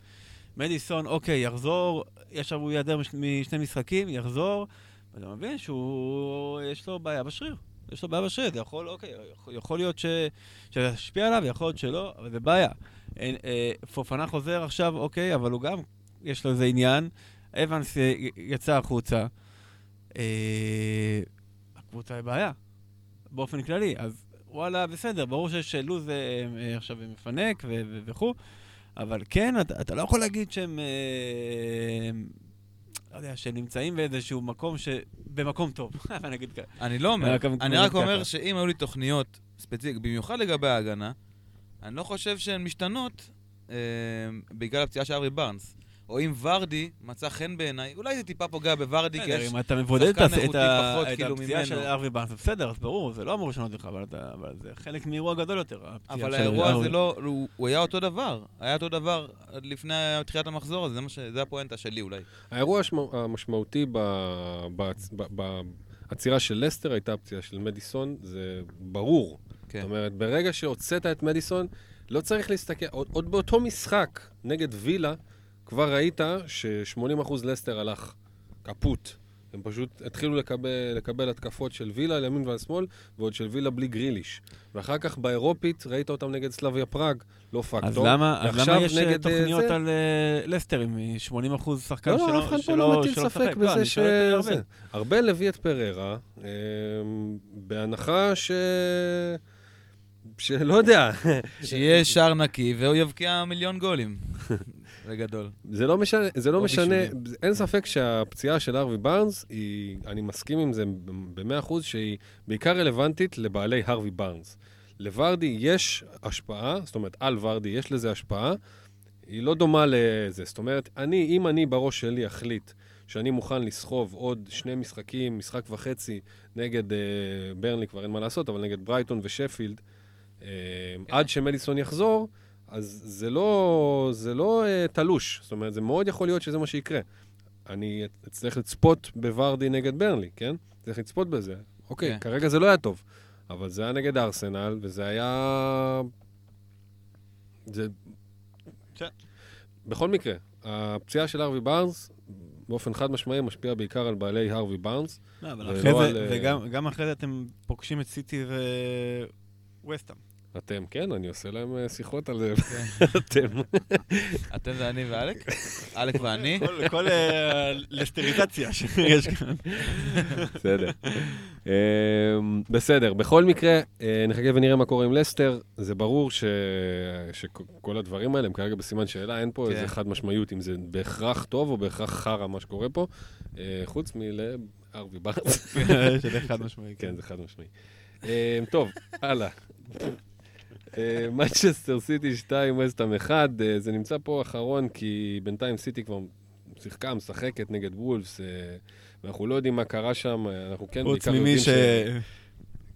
מדיסון, אוקיי, יחזור, עכשיו הוא ייעדר מש- משני משחקים, יחזור, ואתה מבין שהוא, יש לו בעיה בשריר. יש לו בעיה בשריר, זה יכול, אוקיי, יכול, להיות ש, שזה ישפיע עליו, יכול להיות שלא, אבל זה בעיה. אין, אה, פופנה חוזר עכשיו, אוקיי, אבל הוא גם, יש לו איזה עניין. אבנס יצא החוצה. אה, הקבוצה היא בעיה, באופן כללי. אז וואלה, בסדר, ברור שיש לו"ז אה, אה, עכשיו מפנק וכו', אבל כן, אתה, אתה לא יכול להגיד שהם... אה, לא יודע, שהם נמצאים באיזשהו מקום ש... במקום טוב, אני אגיד ככה. אני לא אומר, אני רק. אומר שאם היו לי תוכניות ספציפיות, במיוחד לגבי ההגנה, אני לא חושב שהן משתנות אה, בגלל הפציעה של ארי בארנס. או אם ורדי מצא חן בעיניי, אולי זה טיפה פוגע בוורדי, כי יש... אם אתה מבודד את שחקן הס- את איכותי ה- פחות, את כאילו, הפציעה ממנו. של ארווי בארנס, זה בסדר, אז ברור, זה לא אמור לשנות לך, אבל אתה- זה חלק מאירוע גדול יותר. הפציעה אבל האירוע הזה. לא, הוא, היה אותו דבר. היה אותו דבר עד לפני תחילת המחזור הזה, זה, הפואנטה שלי אולי. האירוע המשמעותי ב- בהצ- ב- בעצירה של לסטר הייתה הפציעה של מדיסון, זה ברור. כן. זאת אומרת, ברגע שהוצאת את מדיסון, לא צריך להסתכל, עוד באותו משחק נגד וילה, כבר ראית ש-80% לסטר הלך קפוט. הם פשוט התחילו לקבל, לקבל התקפות של וילה על ימין ועל שמאל, ועוד של וילה בלי גריליש. ואחר כך באירופית ראית אותם נגד סלאביה פראג, לא פקטור. אז למה אז למה יש אה, אה, תוכניות זה? על אה, לסטר עם 80% שחקן לא, שלא לא, אף אחד פה לא מטיל ספק? לא, בזה אני ש... זה. ארבל. ארבל הביא את פררה, אה, בהנחה ש... שלא יודע, שיהיה שער נקי והוא יבקיע מיליון גולים. בגדול. זה לא משנה, זה לא או משנה. אין ספק שהפציעה של ארווי בארנס, היא, אני מסכים עם זה במאה אחוז, שהיא בעיקר רלוונטית לבעלי הרווי בארנס. לוורדי יש השפעה, זאת אומרת, על ורדי יש לזה השפעה, היא לא דומה לזה. זאת אומרת, אני, אם אני בראש שלי אחליט שאני מוכן לסחוב עוד שני משחקים, משחק וחצי, נגד אה, ברנלי, כבר אין מה לעשות, אבל נגד ברייטון ושפילד, אה, עד שמדיסון יחזור, אז זה לא, זה לא אה, תלוש. זאת אומרת, זה מאוד יכול להיות שזה מה שיקרה. אני אצטרך לצפות בוורדי נגד ברנלי, כן? צריך לצפות בזה. אוקיי, כן. כרגע זה לא היה טוב, אבל זה היה נגד ארסנל, וזה היה... זה... כן. בכל מקרה, הפציעה של הרווי בארנס, באופן חד משמעי, משפיעה בעיקר על בעלי הרווי בארנס. לא, אבל אחרי על, זה, אה, וגם גם אחרי זה אתם פוגשים את סיטי וווסטהאם. אתם, כן, אני עושה להם אה, שיחות על זה. כן. אתם. אתם זה אני ואלק? אלק ואני? כל- כל אה, לסטריזציה שיש כאן. בסדר. אמ, בסדר, בכל מקרה, אה, נחכה ונראה מה קורה עם לסטר. זה ברור ש- שכל הדברים האלה הם כרגע בסימן שאלה, אין פה כן. איזה חד משמעיות, אם זה בהכרח טוב או בהכרח חרא מה שקורה פה, חוץ מלארווי בארץ. שזה חד משמעי. כן, זה חד משמעי. אמ, טוב, הלאה. מנצ'סטר סיטי 2, וסטאם 1, אה, זה נמצא פה אחרון, כי בינתיים סיטי כבר שיחקה, משחקת נגד וולפס, אה, ואנחנו לא יודעים מה קרה שם, אה, אנחנו כן בעיקר יודעים ש...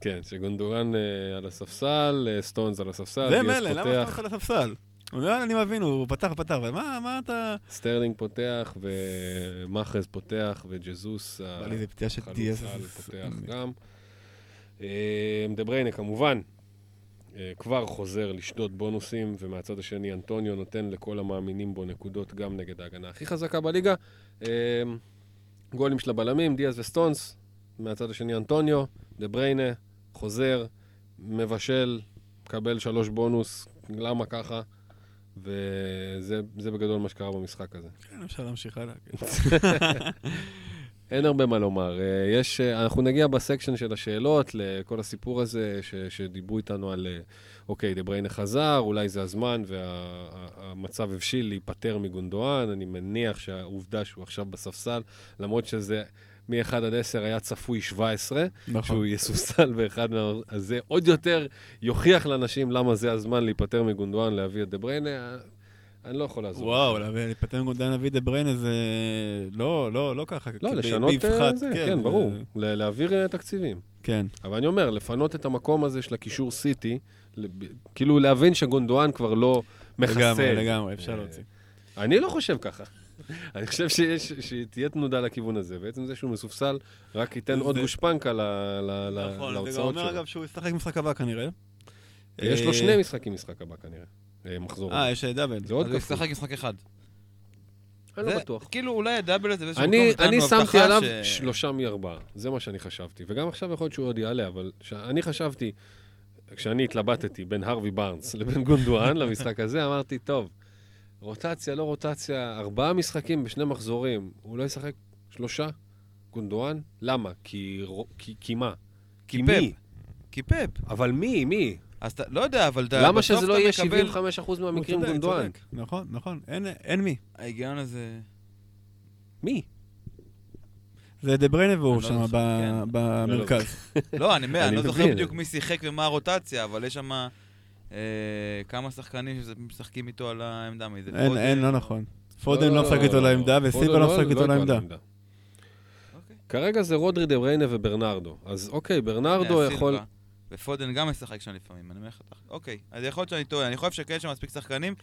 כן, שגונדואן אה, על הספסל, סטונס על הספסל, זה מילא, למה פותח, הולך לספסל? הוא לא, אני מבין, הוא פתח, פתח, אבל מה, מה אתה... סטרלינג פותח, ומאחרז פותח, וג'זוס, החלוץ. על זה- פותח גם. אה, דה בריינה כמובן, כבר חוזר לשדוד בונוסים, ומהצד השני אנטוניו נותן לכל המאמינים בו נקודות גם נגד ההגנה הכי חזקה בליגה. אה, גולים של הבלמים, דיאז וסטונס, מהצד השני אנטוניו, דה בריינה, חוזר, מבשל, מקבל שלוש בונוס, למה ככה? וזה זה בגדול מה שקרה במשחק הזה. כן, אפשר להמשיך הלאה. אין הרבה מה לומר. אה, יש, אה, אנחנו נגיע ב section של השאלות לכל הסיפור הזה, ש, שדיברו איתנו על, אה, אוקיי, דה בריינה חזר, אולי זה הזמן, והמצב הבשיל להיפטר מגונדואן. אני מניח שהעובדה שהוא עכשיו בספסל, למרות שזה מ-1 עד 10 היה צפוי 17, שהוא נכון. יסופסל באחד מה... אז זה עוד יותר יוכיח לאנשים למה זה הזמן להיפטר מגונדואן, להביא את דה בריינה. אה, אני לא יכול לעזור. וואו, להיפטר מגונדן אבי דה בריינה זה... לא, לא, לא ככה. לא, ב- לשנות אה, באבחת, זה, כן, ברור. זה- ל- להעביר אה, תקציבים. כן. אבל אני אומר, לפנות את המקום הזה של הקישור סיטי, כאילו להבין שגונדואן כבר לא מכסה. לגמרי, את. לגמרי, אפשר אה, להוציא. אני לא חושב ככה. אני חושב שיש, שתהיה תנודה לכיוון הזה. בעצם זה שהוא מסופסל, רק ייתן עוד גושפנקה ל- ל- ל- נכון, זה גם להוצאות אומר שלו. אגב שהוא ישחק משחק הבא כנראה. יש אה, לו שני משחקים משחק הבא כנראה. אה, מחזור. אה, יש דאבל. זה עוד אז הוא כפול. ישחק משחק אחד. אני לא בטוח. כאילו, אולי הדאבל הזה באיזשהו מקום אני, נתן אני לו שמתי הבטחה עליו ש- שלושה מארבעה, זה מה שאני חשבתי. וגם עכשיו יכול להיות שהוא עוד יעלה, אבל אני חשבתי, כשאני התלבטתי בין הרווי בארנס לבין גונדואן למשחק הזה, אמרתי, טוב, רוטציה, לא רוטציה, ארבעה משחקים בשני מחזורים, הוא לא ישחק שלושה? גונדואן? למה? כי, רו- כי, כי מה? כי. מי? כי פפ. אבל מי? מי? אז אתה, לא יודע, אבל אתה... למה שזה לא יהיה מקבל- 75% הוא מהמקרים גונדואן? נכון, נכון. אין- אין מי. ההיגיון הזה... מי? זה דה בריינה והוא לא שם כן. במרכז. לא, אני אומר, אני אני לא זוכר. בדיוק מי שיחק ומה הרוטציה, אבל יש שם כמה שחקנים שמשחקים איתו על העמדה, מי זה אין, לא נכון. פודן לא משחק איתו לעמדה, פודן וסילבה לא משחק איתו לעמדה. אוקיי. כרגע זה רודרי דה בריינה וברנרדו. אז אוקיי, ברנרדו יכול... ופודן גם משחק שם לפעמים, אני אומר לך. אוקיי, אז יכול להיות שאני טועה, אני חושב שכן יש שם מספיק שחקנים,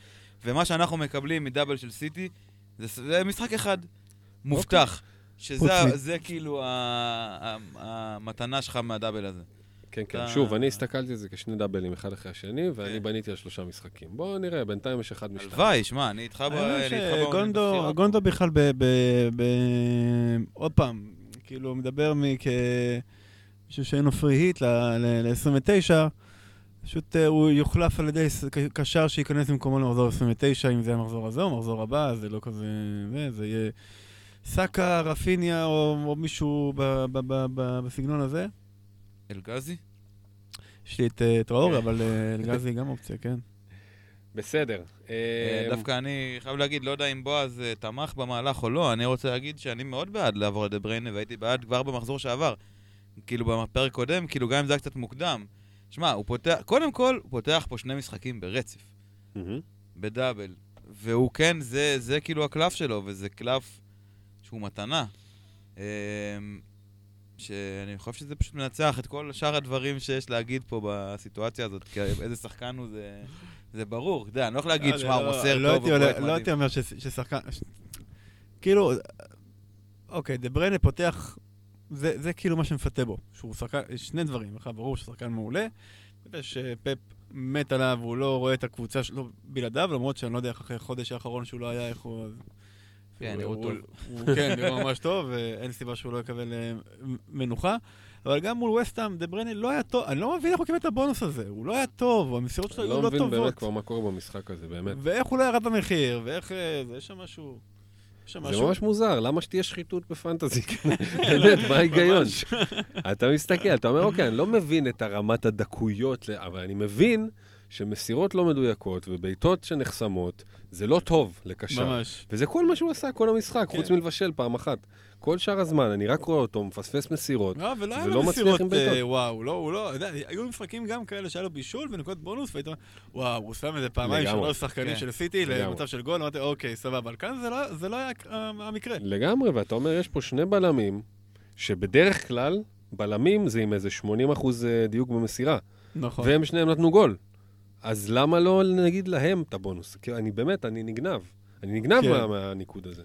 ומה שאנחנו מקבלים מדאבל של סיטי, זה, זה משחק אחד, מובטח. שזה חוץ ה- מ- זה כאילו ה- ה- המתנה שלך מהדאבל הזה. כן, כן. שוב, אני הסתכלתי על זה כשני דאבלים אחד אחרי השני, ואני כן. בניתי על שלושה משחקים. בואו נראה, בינתיים יש אחד משתיים. הלוואי, שמע, אני איתך ב... גונדו בכלל ב... ב- ב- עוד פעם, כאילו, מדבר כמישהו שאין לו פרי היט ל-29, פשוט אה, הוא יוחלף על ידי קשר שייכנס במקומו למחזור 29, אם זה המחזור הזה או המחזור הבא, זה לא כזה... זה, זה יהיה סאקה, רפיניה או, או מישהו ב- ב- ב- ב- בסגנון הזה. אלגזי? יש לי את אה, טראור, כן. אבל אה, אלגזי גם אופציה, כן. בסדר. אה, אה, דווקא אני חייב להגיד, לא יודע אם בועז אה, תמך במהלך או לא, אני רוצה להגיד שאני מאוד בעד לעבור לדה בריינה, והייתי בעד כבר במחזור שעבר. כאילו בפרק קודם, כאילו גם אם זה היה קצת מוקדם. שמע, הוא פותח, קודם כל, הוא פותח פה שני משחקים ברצף, מהמם. בדאבל. והוא כן, זה, זה כאילו הקלף שלו, וזה קלף שהוא מתנה. אה, שאני חושב שזה פשוט מנצח את כל שאר הדברים שיש להגיד פה בסיטואציה הזאת, כי איזה שחקן הוא זה, זה ברור. אתה יודע, אני לא יכול להגיד, שמע, הוא לא- מוסר לא טוב, עולה- פרויקט לא. הייתי אומר ש- ששחקן... כאילו, אוקיי, דה בריינה פותח, זה זה כאילו מה שמפתה בו. שהוא שחקן, שני דברים. אחד, ברור שהוא שחקן מעולה. שפפ מת עליו, הוא לא רואה את הקבוצה שלו בלעדיו, למרות שאני לא יודע איך אחרי החודש האחרון שהוא לא היה, איך הוא... כן, נראו טוב. הוא- כן, נראה ממש טוב, ואין סיבה שהוא לא יקבל אה, מנוחה. אבל גם מול וסטהאם, דה בריינה לא היה טוב, אני לא מבין איך הוא קיבל את הבונוס הזה, הוא לא היה טוב, המסירות שלו אני היו לא לא מבין טובות. באמת כבר מה קורה במשחק הזה, באמת. ואיך הוא לא ירד במחיר, ואיך... אה, זה, יש שם משהו... זה. ממש מוזר, למה שתהיה שחיתות בפנטזי? באמת, מה ההיגיון? אתה מסתכל, אתה אומר, אוקיי, אני לא מבין את הרמת הדקויות, אבל אני מבין שמסירות לא מדויקות ובעיטות שנחסמות, זה לא טוב לקשר. ממש. וזה כל מה שהוא עשה כל המשחק, כן. חוץ מלבשל פעם אחת. כל שאר הזמן, אני רק רואה אותו, מפספס מסירות. לא, ולא היה ולא לו מצליח מסירות, עם בעיטות. אה, וואו, לא, הוא לא, יודע, היו משחקים גם כאלה שהיה לו בישול ונקודות בונוס, והיית אומר, וואו, הוא שם איזה פעמיים. שלוש שחקנים כן. של סיטי. למצב של גול, אמרתי, אוקיי, סבבה, אבל כאן זה לא- זה לא היה אה, המקרה. לגמרי, ואתה אומר, יש פה שני בלמים, שבדרך כלל, בלמים זה עם איזה 80 אחוז אה, דיוק במסירה, נכון. והם שניהם נתנו גול. אז למה לא נגיד להם את הבונוס? כי אני באמת, אני נגנב. אני נגנב כן. מה- מהניקוד הזה.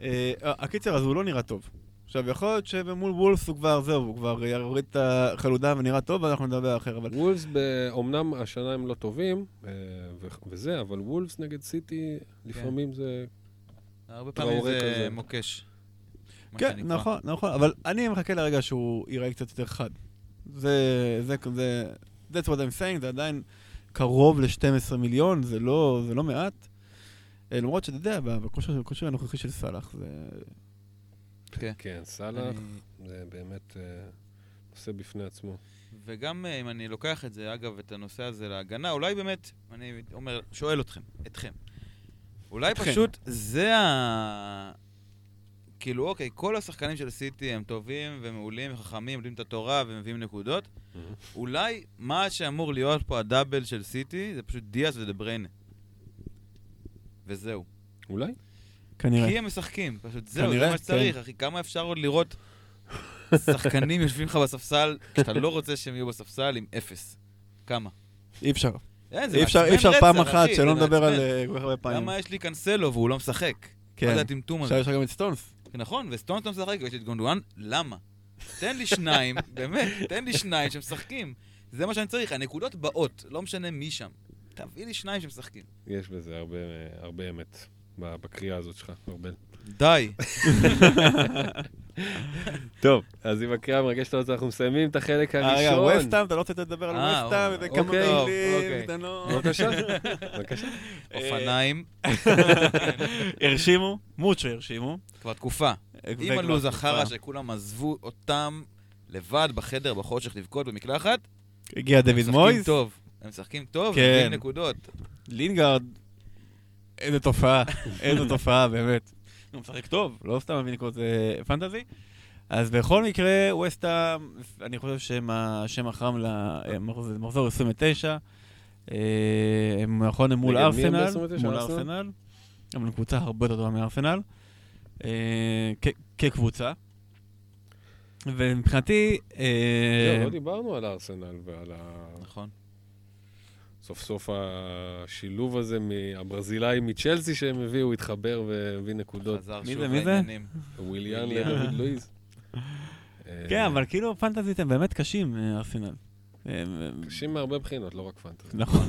אה, הקיצר, אז הוא לא נראה טוב. עכשיו, יכול להיות שבמול וולס הוא כבר, זהו, הוא כבר יוריד את החלודה ונראה טוב, ואנחנו נדבר אחר, אבל... וולפס, אומנם השנה הם לא טובים, אה, ו- וזה, אבל וולפס נגד סיטי, לפעמים זה... הרבה פעמים זה כזה. מוקש. מה כן. נכון, נכון, אבל אני מחכה לרגע שהוא ייראה קצת יותר חד. זה, זה, זה, that's what I'm saying, זה עדיין קרוב ל-12 מיליון, זה לא, זה לא מעט. אה, למרות שאתה יודע, בכושר הנוכחי של סאלח, זה... כן. כן, סאלח, אני- זה באמת אה, נושא בפני עצמו. וגם אה, אם אני לוקח את זה, אגב, את הנושא הזה להגנה, אולי באמת, אני אומר, שואל אתכם, אתכם. אולי אתכם. פשוט זה ה... כאילו, אוקיי, כל השחקנים של סיטי הם טובים ומעולים וחכמים, יודעים את התורה ומביאים נקודות. אולי מה שאמור להיות פה הדאבל של סיטי זה פשוט דיאס ודה בריינה. וזהו. אולי? כנראה. כי הם משחקים, פשוט זהו, זה כנראה, מה שצריך, אחי. כמה אפשר עוד לראות שחקנים יושבים לך בספסל, כשאתה לא רוצה שהם יהיו בספסל עם אפס? כמה? אי אפשר. אין, זה אי אפשר, אי אפשר רצח, פעם אחת שלא זה נדבר על. אה, כל כך הרבה פעמים. למה יש לי קאנסלו והוא לא משחק? מה כן. זה הטמטום עכשיו הזה? יש לך גם את סטונס. נכון, וסטונס לא משחק ויש לי את גונדואן, למה? תן לי שניים, באמת, תן לי שניים שמשחקים. זה מה שאני צריך, הנקודות באות, לא משנה מי שם. תביא לי שניים שמשחקים. יש בזה הרבה, הרבה אמת בקריאה הזאת שלך, ארבל. די. טוב, אז עם הקריאה המרגשת הזאת אנחנו מסיימים את החלק אה, רגע, הראשון. ווסטהאם, אתה לא רוצה לדבר על אה, ווסטהאם, אוקיי. וכמה אוקיי, מילים אוקיי. קטנות. בבקשה, בבקשה. אופניים, הרשימו, מוצ'ו הרשימו. כבר תקופה. עם הלו"ז. החרא שכולם עזבו אותם לבד בחדר בחושך לבכות במקלחת. הגיע הם דויד משחקים מויז, טוב. הם משחקים טוב, כן. ומביאים נקודות. לינגארד, איזה תופעה, איזה תופעה, באמת. הוא משחק טוב, לא סתם מביא נקודות אה, פנטזי. אז בכל מקרה, ווסטהאם, אני חושב שהם השם החם למחזור 29. אה, הם נכון, הם מול ארסנל, ב-29? מול ארסנל? ארסנל. אבל הם קבוצה הרבה יותר טובה מארסנל, אה, כקבוצה. ומבחינתי... אה, לא, לא דיברנו על הארסנל ועל ה... נכון. סוף סוף השילוב הזה מהברזילאי מצ'לסי שהם הביאו, התחבר והביא נקודות. חזר מי שוב זה, מי זה? לעניינים. וויליאן. לדוד לואיז. כן, אה, אבל כאילו פנטזית הם באמת קשים, אה, ארסנל. קשים מהרבה בחינות, לא רק פנטזי. נכון.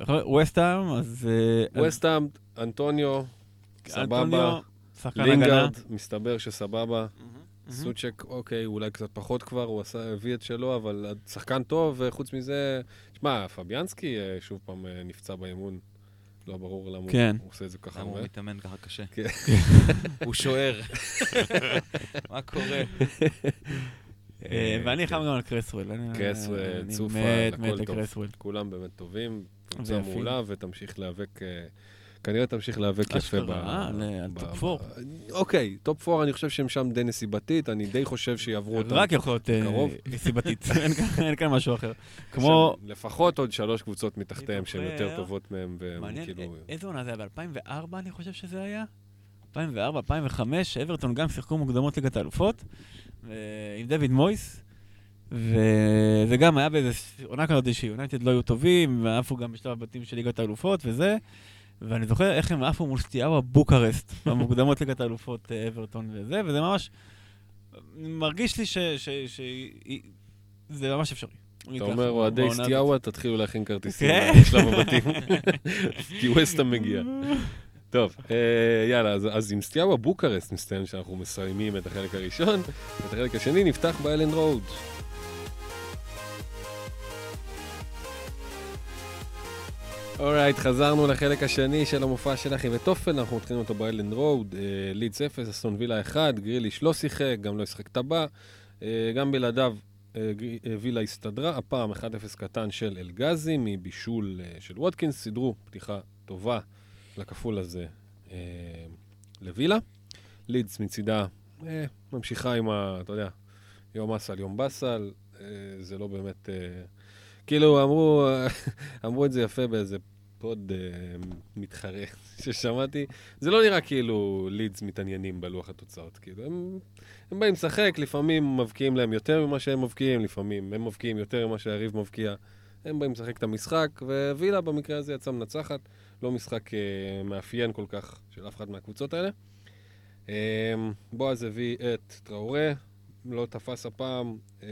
ווסטהאם, אז... אה, ווסטהאם, אנטוניו, סבבה. אנטוניו, הגנה. לינגארד, מסתבר שסבבה. סוצ'ק, אוקיי, אולי קצת פחות כבר, הוא עשה, הביא את שלו, אבל שחקן טוב, וחוץ מזה... תשמע, פביאנסקי אה, שוב פעם אה, נפצע באימון. לא ברור למה כן. הוא עושה את זה ככה למה הוא. מתאמן ככה קשה? כן. הוא שוער. מה קורה? אה, ואני חם גם על קרסוול. אני- קרסוול, צופה, מת, הכל מת טוב. כולם באמת טובים, קבוצה. מעולה, ותמשיך להיאבק, כנראה תמשיך להיאבק יפה ב... אה, על- top ב- four. אוקיי, top four, אני חושב שהם שם די נסיבתית, אני די חושב שיעברו אותם. רק יכול להיות אה, קרוב. סיבתית, אין כאן- אין כאן משהו אחר. כמו... לפחות עוד שלוש קבוצות מתחתיהם שהן. יותר טובות מהם, והם מעניין, כאילו... א- איזה עונה זה היה? ב-2004 אני חושב שזה היה? 2004, 2005, אברטון גם שיחקו מוקדמות ליגת האלופות, ו- עם דויד מויס, וזה גם היה באיזה עונה כזאת שיונייטד לא היו טובים, ועפו גם בשלב הבתים של ליגת האלופות וזה, ואני זוכר איך הם עפו מול סטיאבה בוקרסט, במוקדמות ליגת האלופות אה, אברטון וזה, וזה ממש, מרגיש לי ש... ש, ש זה ממש אפשרי. אתה אומר, אוהדי. סטיאבה, תתחילו להכין כרטיסים כן. לשלב הבתים, כי ווסטהאם מגיע. טוב, אה, יאללה, אז, אז עם סטיאבה בוקרסט מסתיים שאנחנו מסיימים את החלק הראשון, ואת החלק השני נפתח באלן רוד. Alright, חזרנו לחלק השני של המופע של אחי וטופל, אנחנו מתחילים אותו באלן רוד, אה, לידס 0, אסטון וילה 1, גריליש לא שיחק, גם לא ישחק טבע, אה, גם בלעדיו אה, וילה הסתדרה, הפעם 1-0 קטן של אלגזי מבישול של ווטקינס, סידרו פתיחה טובה לכפול הזה לווילה. לידס מצידה ממשיכה עם ה... אתה יודע, יום עסל, יום בצל, זה לא באמת... אה, כאילו, אמרו, אמרו את זה יפה באיזה פוד אה, מתחרה ששמעתי. זה לא נראה כאילו לידס מתעניינים בלוח התוצאות. כאילו, הם, הם באים לשחק, לפעמים מבקיעים להם יותר ממה שהם מבקיעים, לפעמים הם מבקיעים יותר ממה שהיריב מבקיע. הם באים לשחק את המשחק, ווילה במקרה הזה יצאה מנצחת. לא משחק אה, מאפיין כל כך של אף אחת מהקבוצות האלה. אה, בועז הביא את טראורה, לא תפס הפעם, אה,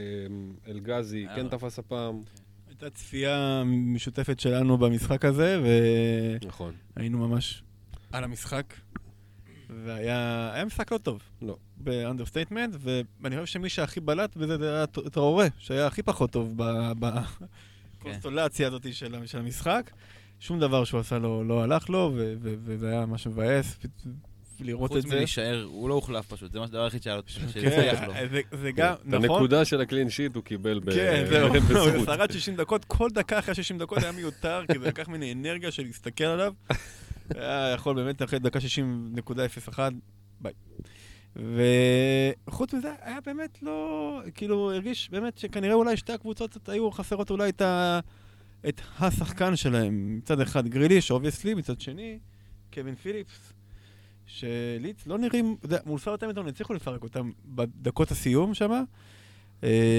אלגזי אה. כן תפס הפעם. הייתה צפייה משותפת שלנו במשחק הזה, נכון. והיינו ממש על המשחק. והיה היה משחק לא טוב. לא. ב understatement, ואני חושב שמי שהכי בלט בזה זה היה טראורה, שהיה הכי פחות טוב בקונסטלציה הזאת של המשחק. שום דבר שהוא עשה לא, לא הלך לו, וזה היה ממש מבאס לראות את חוץ זה. מלהישאר, הוא לא הוחלף פשוט, זה מה הדבר היחיד שהיה לו, כן, שהצליח לו. זה- זה גם, את נכון? הנקודה של הקלין שיט הוא קיבל ב- כן, זהו, הוא בזכות. שרד 60 דקות, כל דקה אחרי 60 דקות היה מיותר, כי זה לקח ממני אנרגיה של להסתכל עליו. היה יכול באמת אחרי דקה 60.01, ביי. וחוץ מזה, היה באמת לא, כאילו, הרגיש באמת שכנראה אולי שתי הקבוצות היו חסרות אולי את, ה, את השחקן שלהם. מצד אחד גריליש, obviously, מצד שני, קלווין פיליפס. שלידס לא נראים, אתה יודע, מול סאוטהמפטון הצליחו לפרק אותם בדקות הסיום שם,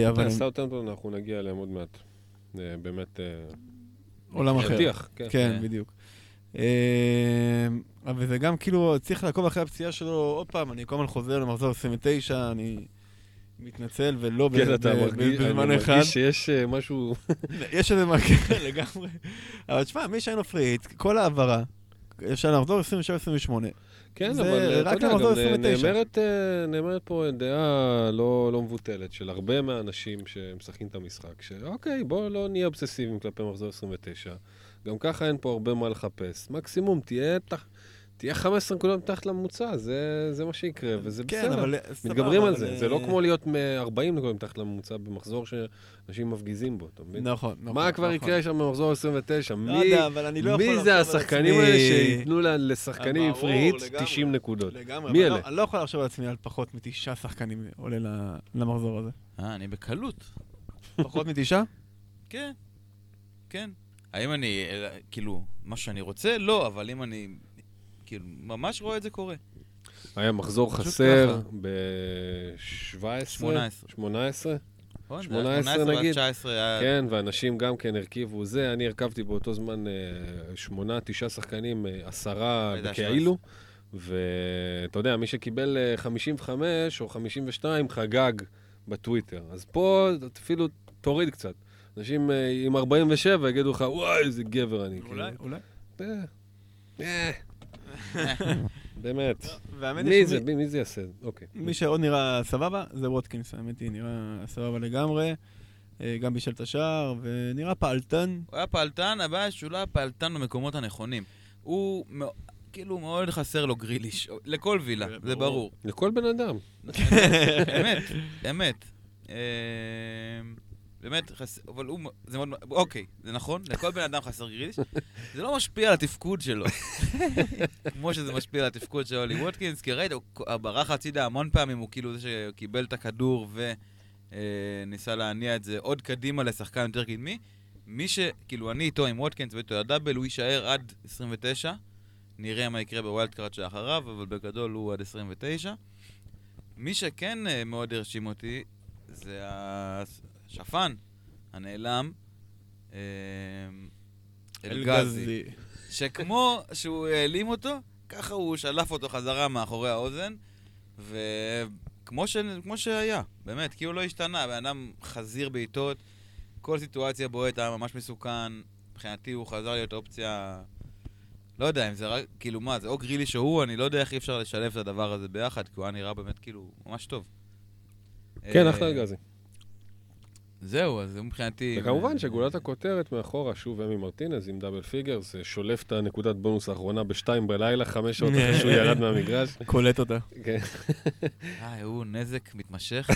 אבל הם סאוטהמפטון אנחנו נגיע אליהם עוד מעט. אה, באמת... אה, עולם אחר. כן. כן, כן. בדיוק. אה, אבל זה גם כאילו, צריך לעקוב אחרי הפציעה שלו עוד פעם, אני כל הזמן חוזר למחזור 29, אני מתנצל ולא ב- כן, אתה מרגיש, בזמן אחד. מרגיש שיש אה, משהו... יש איזה מה כן, לגמרי. אבל תשמע, מי שאין לו פריט, כל העברה, אפשר לחזור 27-28. כן, זה אבל אה, אתה רק יודע, גם נ- 29. נאמרת, אה, נאמרת פה דעה לא לא מבוטלת של הרבה מהאנשים שמשחקים את המשחק, שאוקיי, בואו לא נהיה אובססיביים כלפי מחזור 29. גם ככה אין פה הרבה מה לחפש. מקסימום תהיה תח- תהיה 15 נקודות מתחת לממוצע, זה זה מה שיקרה, וזה כן, בסדר. אבל... מתגברים על אבל, זה, אה, זה לא כמו להיות מ-40 נקודות מתחת לממוצע במחזור שאנשים מפגיזים בו, אתה מבין? נכון, נכון. מה כבר נכון. יקרה שם במחזור 29? לא מי יודע, אבל אני לא יכול מי זה השחקנים עצמי- האלה שייתנו לשחקנים עם ברור, פרי היט לגמרי. 90 נקודות? לגמרי, מי אבל אלה? לא- אני לא יכול לחשוב על עצמי על פחות מתשעה שחקנים עולה למחזור הזה. אה, אני בקלות. פחות מתשעה? כן, כן. האם אני, אה, כאילו, מה שאני רוצה? לא, אבל אם אני, כאילו, ממש רואה את זה קורה. היה מחזור חסר ככה. ב-17? 18. 18? נכון? 18 18 נגיד? 19 היה... כן, ואנשים גם כן הרכיבו זה. אני הרכבתי באותו זמן אה, שמונה, תשעה שחקנים, אה, עשרה לידה בכאילו. ואתה יודע, מי שקיבל אה, 55 או 52 חגג בטוויטר. אז פה אפילו תוריד קצת. אנשים אה, עם 47 יגידו לך, וואי, איזה גבר אני. אולי, כאילו. אולי. אה, אה, באמת. והאמת מי זה? מי זה יעשה? אוקיי. מי שעוד נראה סבבה זה ווטקינס, האמת היא, נראה סבבה לגמרי. אה, גם בישל את השער, ונראה פעלתן. הוא היה פעלתן, הבעיה שהוא לא היה פעלתן במקומות הנכונים. הוא כאילו מאוד חסר לו גריליש, לכל וילה, זה ברור. ברור. לכל בן אדם. אמת, אמת. אה, באמת, חס... אבל הוא, זה מאוד, אוקיי, זה נכון, לכל בן אדם חסר גריליש, זה לא משפיע על התפקוד שלו. כמו שזה משפיע על התפקוד של אולי ווטקינס, כי ראית, הוא ברח הצידה המון פעמים, הוא כאילו זה שקיבל את הכדור וניסה להניע את זה עוד קדימה לשחקן יותר קדמי. מי ש... כאילו, אני איתו עם ווטקינס ואיתו ה double, הוא יישאר עד 29. נראה מה יקרה ב wild card שאחריו, אבל בגדול הוא עד 29. מי שכן אה, מאוד הרשים אותי, זה השפן הנעלם, אה, אלגזי. שכמו שהוא העלים אותו, ככה הוא שלף אותו חזרה מאחורי האוזן, וכמו ש... כמו שהיה, באמת, כי הוא לא השתנה, בן אדם חזיר בעיטות, כל סיטואציה בועט היה ממש מסוכן, מבחינתי הוא חזר להיות אופציה... לא יודע אם זה רק, כאילו מה, זה או גריליש או הוא, אני לא יודע איך אי אפשר לשלב את הדבר הזה ביחד, כי הוא היה נראה באמת כאילו ממש טוב. כן, אה, אחלה גזי. זהו, אז זה מבחינתי... וכמובן שגולת הכותרת מאחורה, שוב אמי מרטינז עם דאבל פיגר, זה שולף את הנקודת בונוס האחרונה בשתיים בלילה, חמש שעות אחרי שהוא ירד מהמגרש. קולט אותה. כן. אה, הוא נזק מתמשך.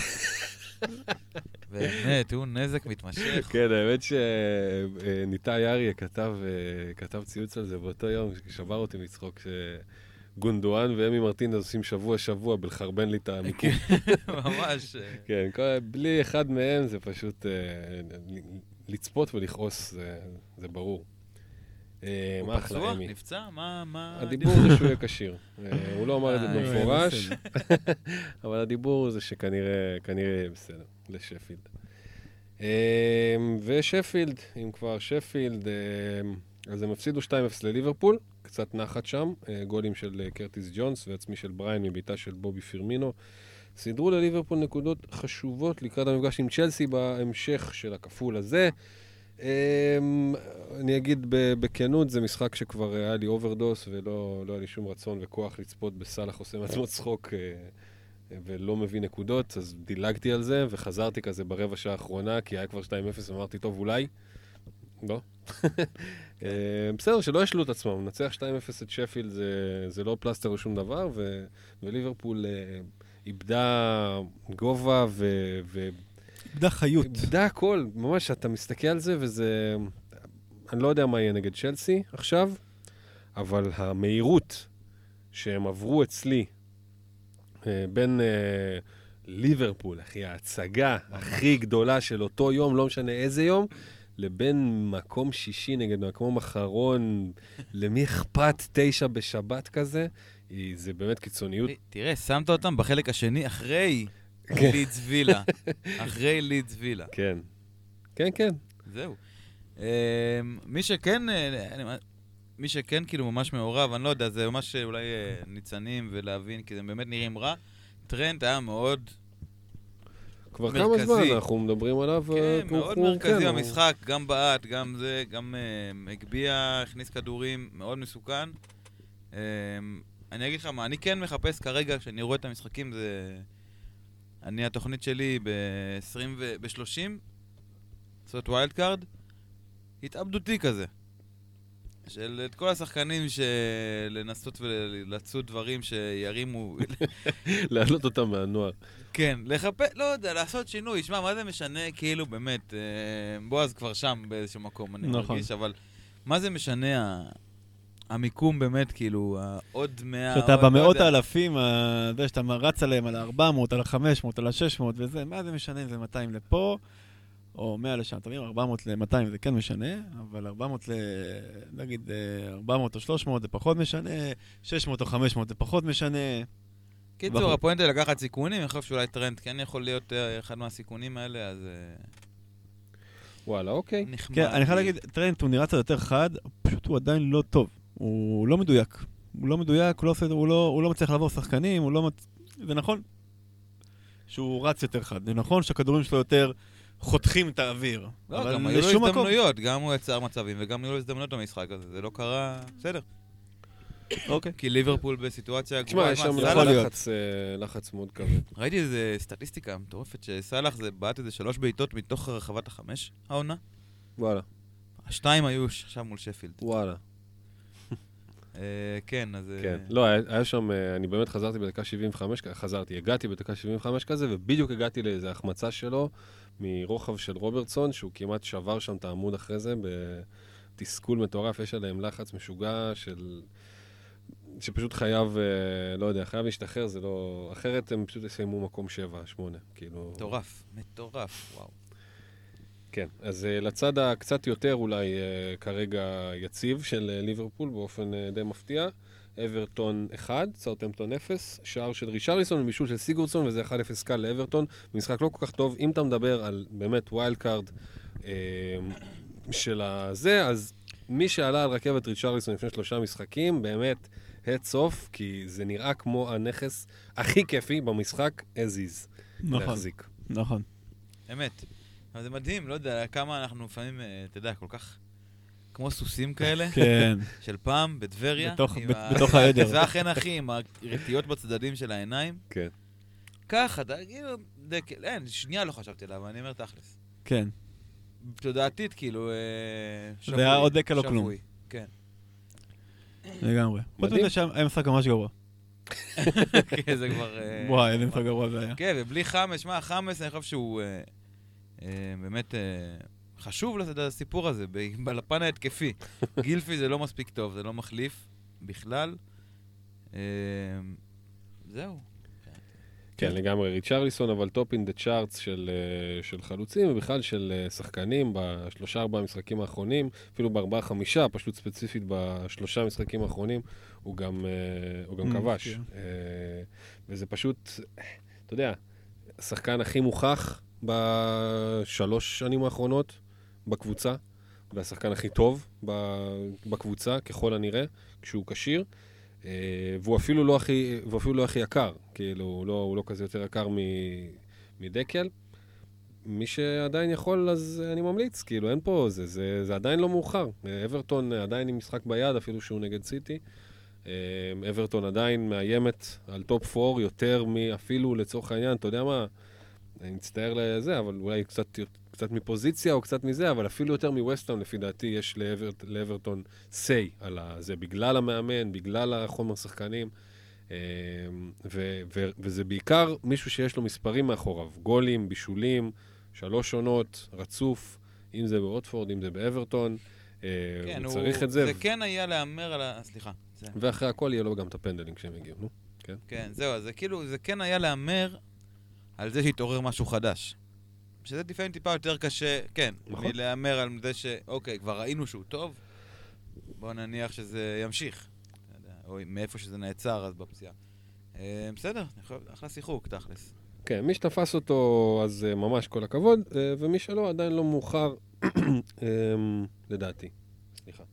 באמת, הוא נזק מתמשך. כן, האמת שניתאי אריה כתב אה, כתב ציוץ על זה באותו יום, שבר אותי מצחוק, שגונדואן ואמי מרטינז עושים שבוע-שבוע בלחרבן לי את המיקום. ממש. כן, בלי אחד מהם זה פשוט אה, לצפות ולכעוס, זה- ברור. אה, הוא מה אחלה פצוע? אמי. נפצע? מה... מה... הדיבור זה שהוא יהיה כשיר. אה, הוא לא אמר את זה במפורש. אבל הדיבור זה שכנראה כנראה יהיה בסדר, לשפילד. ושפילד, אם כבר שפילד, אז הם הפסידו 2-0 לליברפול, קצת נחת שם, אה, גולים של אה, קרטיס ג'ונס ועצמי של בריין מבעיטה של בובי פירמינו. סידרו לליברפול נקודות חשובות לקראת המפגש עם צ'לסי בהמשך של הכפול הזה. אמ, אני אגיד בכנות, זה משחק שכבר היה לי overdose ולא לא היה לי שום רצון וכוח לצפות בסאלח עושה מעצמו צחוק אה, ולא מביא נקודות, אז דילגתי על זה וחזרתי כזה ברבע שעה האחרונה, כי היה כבר 2-0 ואמרתי, טוב, אולי. לא. בסדר, שלא ישלו את עצמם, לנצח 2-0 את שפילד זה, זה לא פלסטר או שום דבר, ו, וליברפול אה, איבדה גובה ו... ו איבדה חיות. איבדה הכל, ממש, אתה מסתכל על זה וזה... אני לא יודע מה יהיה נגד צ'לסי עכשיו, אבל המהירות שהם עברו אצלי אה, בין ליברפול, אחי, ההצגה הכי גדולה של אותו יום, לא משנה איזה יום, לבין מקום שישי נגד מקום אחרון, למי אכפת תשע בשבת כזה, היא- זה באמת קיצוניות. תראה, שמת אותם בחלק השני אחרי כן. לידס וילה. אחרי לידס וילה. כן. כן, כן. זהו. אמ, מי שכן, אה, מי שכן כאילו ממש מעורב, אני לא יודע, זה ממש אולי אה, ניצנים ולהבין, כי הם באמת נראים רע. טרנט היה מאוד, כבר כמה מרכזי. זמן אנחנו מדברים עליו. אה, כן, הוא- מאוד הוא- מרכזי כן, הוא- במשחק, גם בעט, גם זה, גם אה, הגביה, הכניס כדורים, מאוד מסוכן. אה, אני אגיד לך מה, אני כן מחפש כרגע, כשאני רואה את המשחקים, זה... אני, התוכנית שלי ב-20 ו... ב-30, לעשות wild card, התאבדותי כזה. של את כל השחקנים שלנסות ולצוד דברים שירימו, להעלות אותם מהנוער. כן, לחפש, לא יודע, לעשות שינוי. שמע, מה זה משנה, כאילו, באמת, אה, בועז כבר שם באיזשהו מקום, אני נכון. מרגיש, אבל מה זה משנה ה- המיקום באמת, כאילו, העוד מאה... שאתה עוד, לא במאות יודע. האלפים, ה- זה שאתה רץ עליהם על ה-400, על ה-500, על ה-600 וזה, מה זה משנה אם זה 200 לפה או 100 לשם, אתה מבין? 400 ל-200 זה כן משנה, אבל 400 ל... נגיד אה, 400 או 300 זה פחות משנה, 600 או 500 זה פחות משנה. קיצור. הפואנטה לקחת סיכונים, אני חושב שאולי טרנט כן יכול להיות אה, אחד מהסיכונים האלה, אז אה, וואלה, אוקיי. נחמד. כן, אני חייב. להגיד, טרנט הוא נראה קצת יותר חד, פשוט הוא עדיין לא טוב. הוא לא מדויק. הוא לא מדויק, הוא לא, עושה, הוא לא, הוא לא מצליח לעבור שחקנים, הוא לא... מצ... זה נכון שהוא רץ יותר חד, זה נכון שהכדורים שלו יותר חותכים את האוויר. לא, אבל גם היו לו מקום. הזדמנויות, גם הוא יצר מצבים וגם היו לו הזדמנויות במשחק הזה, זה לא קרה, בסדר. אוקיי. כי ליברפול בסיטואציה תשמע, גרועה. יש שם יכול להיות. לחץ, אה, לחץ מאוד כבד. ראיתי איזה סטטיסטיקה מטורפת, שסאלח זה בעט איזה שלוש בעיטות מתוך רחבת החמש, העונה. וואלה, השתיים היו שם מול שפילד. וואלה. אה, כן, אז... אה, כן. לא, היה שם, אני באמת חזרתי בדקה 75, חזרתי, הגעתי בדקה 75 כזה, ובדיוק הגעתי לאיזו החמצה שלו מרוחב של רוברטסון, שהוא כמעט שבר שם את העמוד אחרי זה, בתסכול מטורף, יש עליהם לחץ משוגע של... שפשוט חייב, אה, לא יודע, חייב להשתחרר, זה לא... אחרת הם פשוט יסיימו מקום 7, 8, כאילו... מטורף, מטורף, וואו. כן, אז אה, לצד הקצת יותר אולי אה, כרגע יציב של ליברפול באופן די מפתיע, אברטון 1, סאוטהמפטון 0, שער של ריצ'רליסון ובישול של סיגורדסון, וזה 1-0 קל לאברטון. משחק לא כל כך טוב. אם אתה מדבר על באמת wild card uh, של הזה, אז מי שעלה על רכבת ריצ'רליסון לפני שלושה משחקים, באמת, heads off, כי זה נראה כמו הנכס הכי כיפי במשחק as is. נכון, להחזיק. נכון. אמת. אבל זה מדהים, לא יודע, כמה אנחנו לפעמים, אה, אתה יודע, כל כך... כמו סוסים כאלה, כן. של פעם, בטבריה. בתוך- בתוך העדר. זה אכן אחי, עם הרטיות בצדדים של העיניים. כן. ככה, כאילו, דקל, אין, שנייה לא חשבתי עליו, אני אומר תכלס. כן. תודעתית, כאילו, אה, זה היה עוד דקל או כלום. שבוי. כן. לגמרי. חוץ. מזה שהיה משחק ממש גרוע. כן, זה כבר... אה, וואי, איזה משחק גרוע זה היה. כן, ובלי חמאס, שמע, חמאס, אני חושב שהוא אה, באמת חשוב לס- לסיפור הזה, ב- לפן ההתקפי. גילפי זה לא מספיק טוב, זה לא מחליף בכלל. אה, זהו. כן, לגמרי. ריצ'רליסון, אבל topping the charts של, של חלוצים, ובכלל של אה, שחקנים בשלושה ארבעה המשחקים האחרונים, אפילו בארבעה חמישה, פשוט ספציפית בשלושה המשחקים האחרונים, הוא גם, אה, הוא גם אמ, כבש. כן. אה, וזה פשוט, אתה יודע, השחקן הכי מוכח בשלוש שנים האחרונות בקבוצה, והשחקן הכי טוב בקבוצה, ככל הנראה, כשהוא כשיר. אה, והוא אפילו לא הכי, והוא אפילו לא הכי יקר, כאילו, הוא לא, הוא לא כזה יותר יקר מ, מדקל. מי שעדיין יכול, אז אני ממליץ, כאילו, אין פה, זה, זה, זה עדיין לא מאוחר. אברטון עדיין עם משחק ביד, אפילו שהוא נגד סיטי. אה, אברטון עדיין מאיימת על top 4 יותר מאפילו, לצורך העניין, אתה יודע מה, אני מצטער לזה, אבל אולי קצת, קצת מפוזיציה או קצת מזה, אבל אפילו יותר מווסטהאם, לפי דעתי, יש לאבר, לאברטון say על זה, בגלל המאמן, בגלל החומר שחקנים, אה, ו, ו, וזה בעיקר מישהו שיש לו מספרים מאחוריו, גולים, בישולים, שלוש עונות, רצוף, אם זה בווטפורד, אם זה באברטון, אה, כן, הוא צריך את זה, זה כן היה להמר על ה... סליחה. זה- ואחרי הכל יהיה לו גם את הפנדלים כשהם יגיעו, נו. כן, זהו, אז זה כאילו, זה כן היה להמר על זה שהתעורר משהו חדש. שזה לפעמים טיפה יותר קשה, כן, נכון. מלהמר על זה ש... אוקיי, כבר ראינו שהוא טוב, בואו נניח שזה ימשיך. יודע, או מאיפה שזה נעצר אז בפציעה. אה, בסדר, אחלה שיחוק, תכלס. כן, מי שתפס אותו, אז uh, ממש כל הכבוד, uh, ומי שלא, עדיין לא מאוחר, um, לדעתי. סליחה.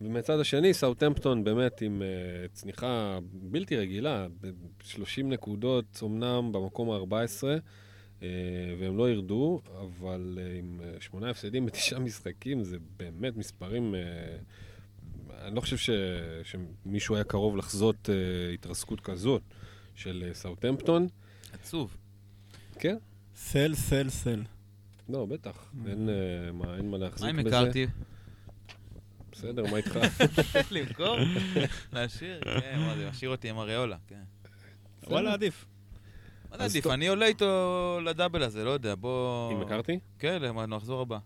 ומהצד השני, סאוטהמפטון באמת עם uh, צניחה בלתי רגילה, ב-30 נקודות אמנם במקום ה-14, uh, והם לא ירדו, אבל uh, עם uh, שמונה הפסדים בתשעה משחקים, זה באמת מספרים... אני לא חושב ש, שמישהו היה קרוב לחזות התרסקות כזאת של סאוטהמפטון. עצוב. כן? סל, סל, סל. לא, בטח. אין, אה, מה, אין מה מה להחזיק עם בזה. מקארתי? בסדר, מה איתך? למכור? להשאיר? כן, מה זה, משאיר אותי עם אריולה, כן. וואלה, עדיף. מה זה עדיף? אני עולה איתו לדאבל הזה, לא יודע, בוא... אם הכרתי? כן, למחזור הבא.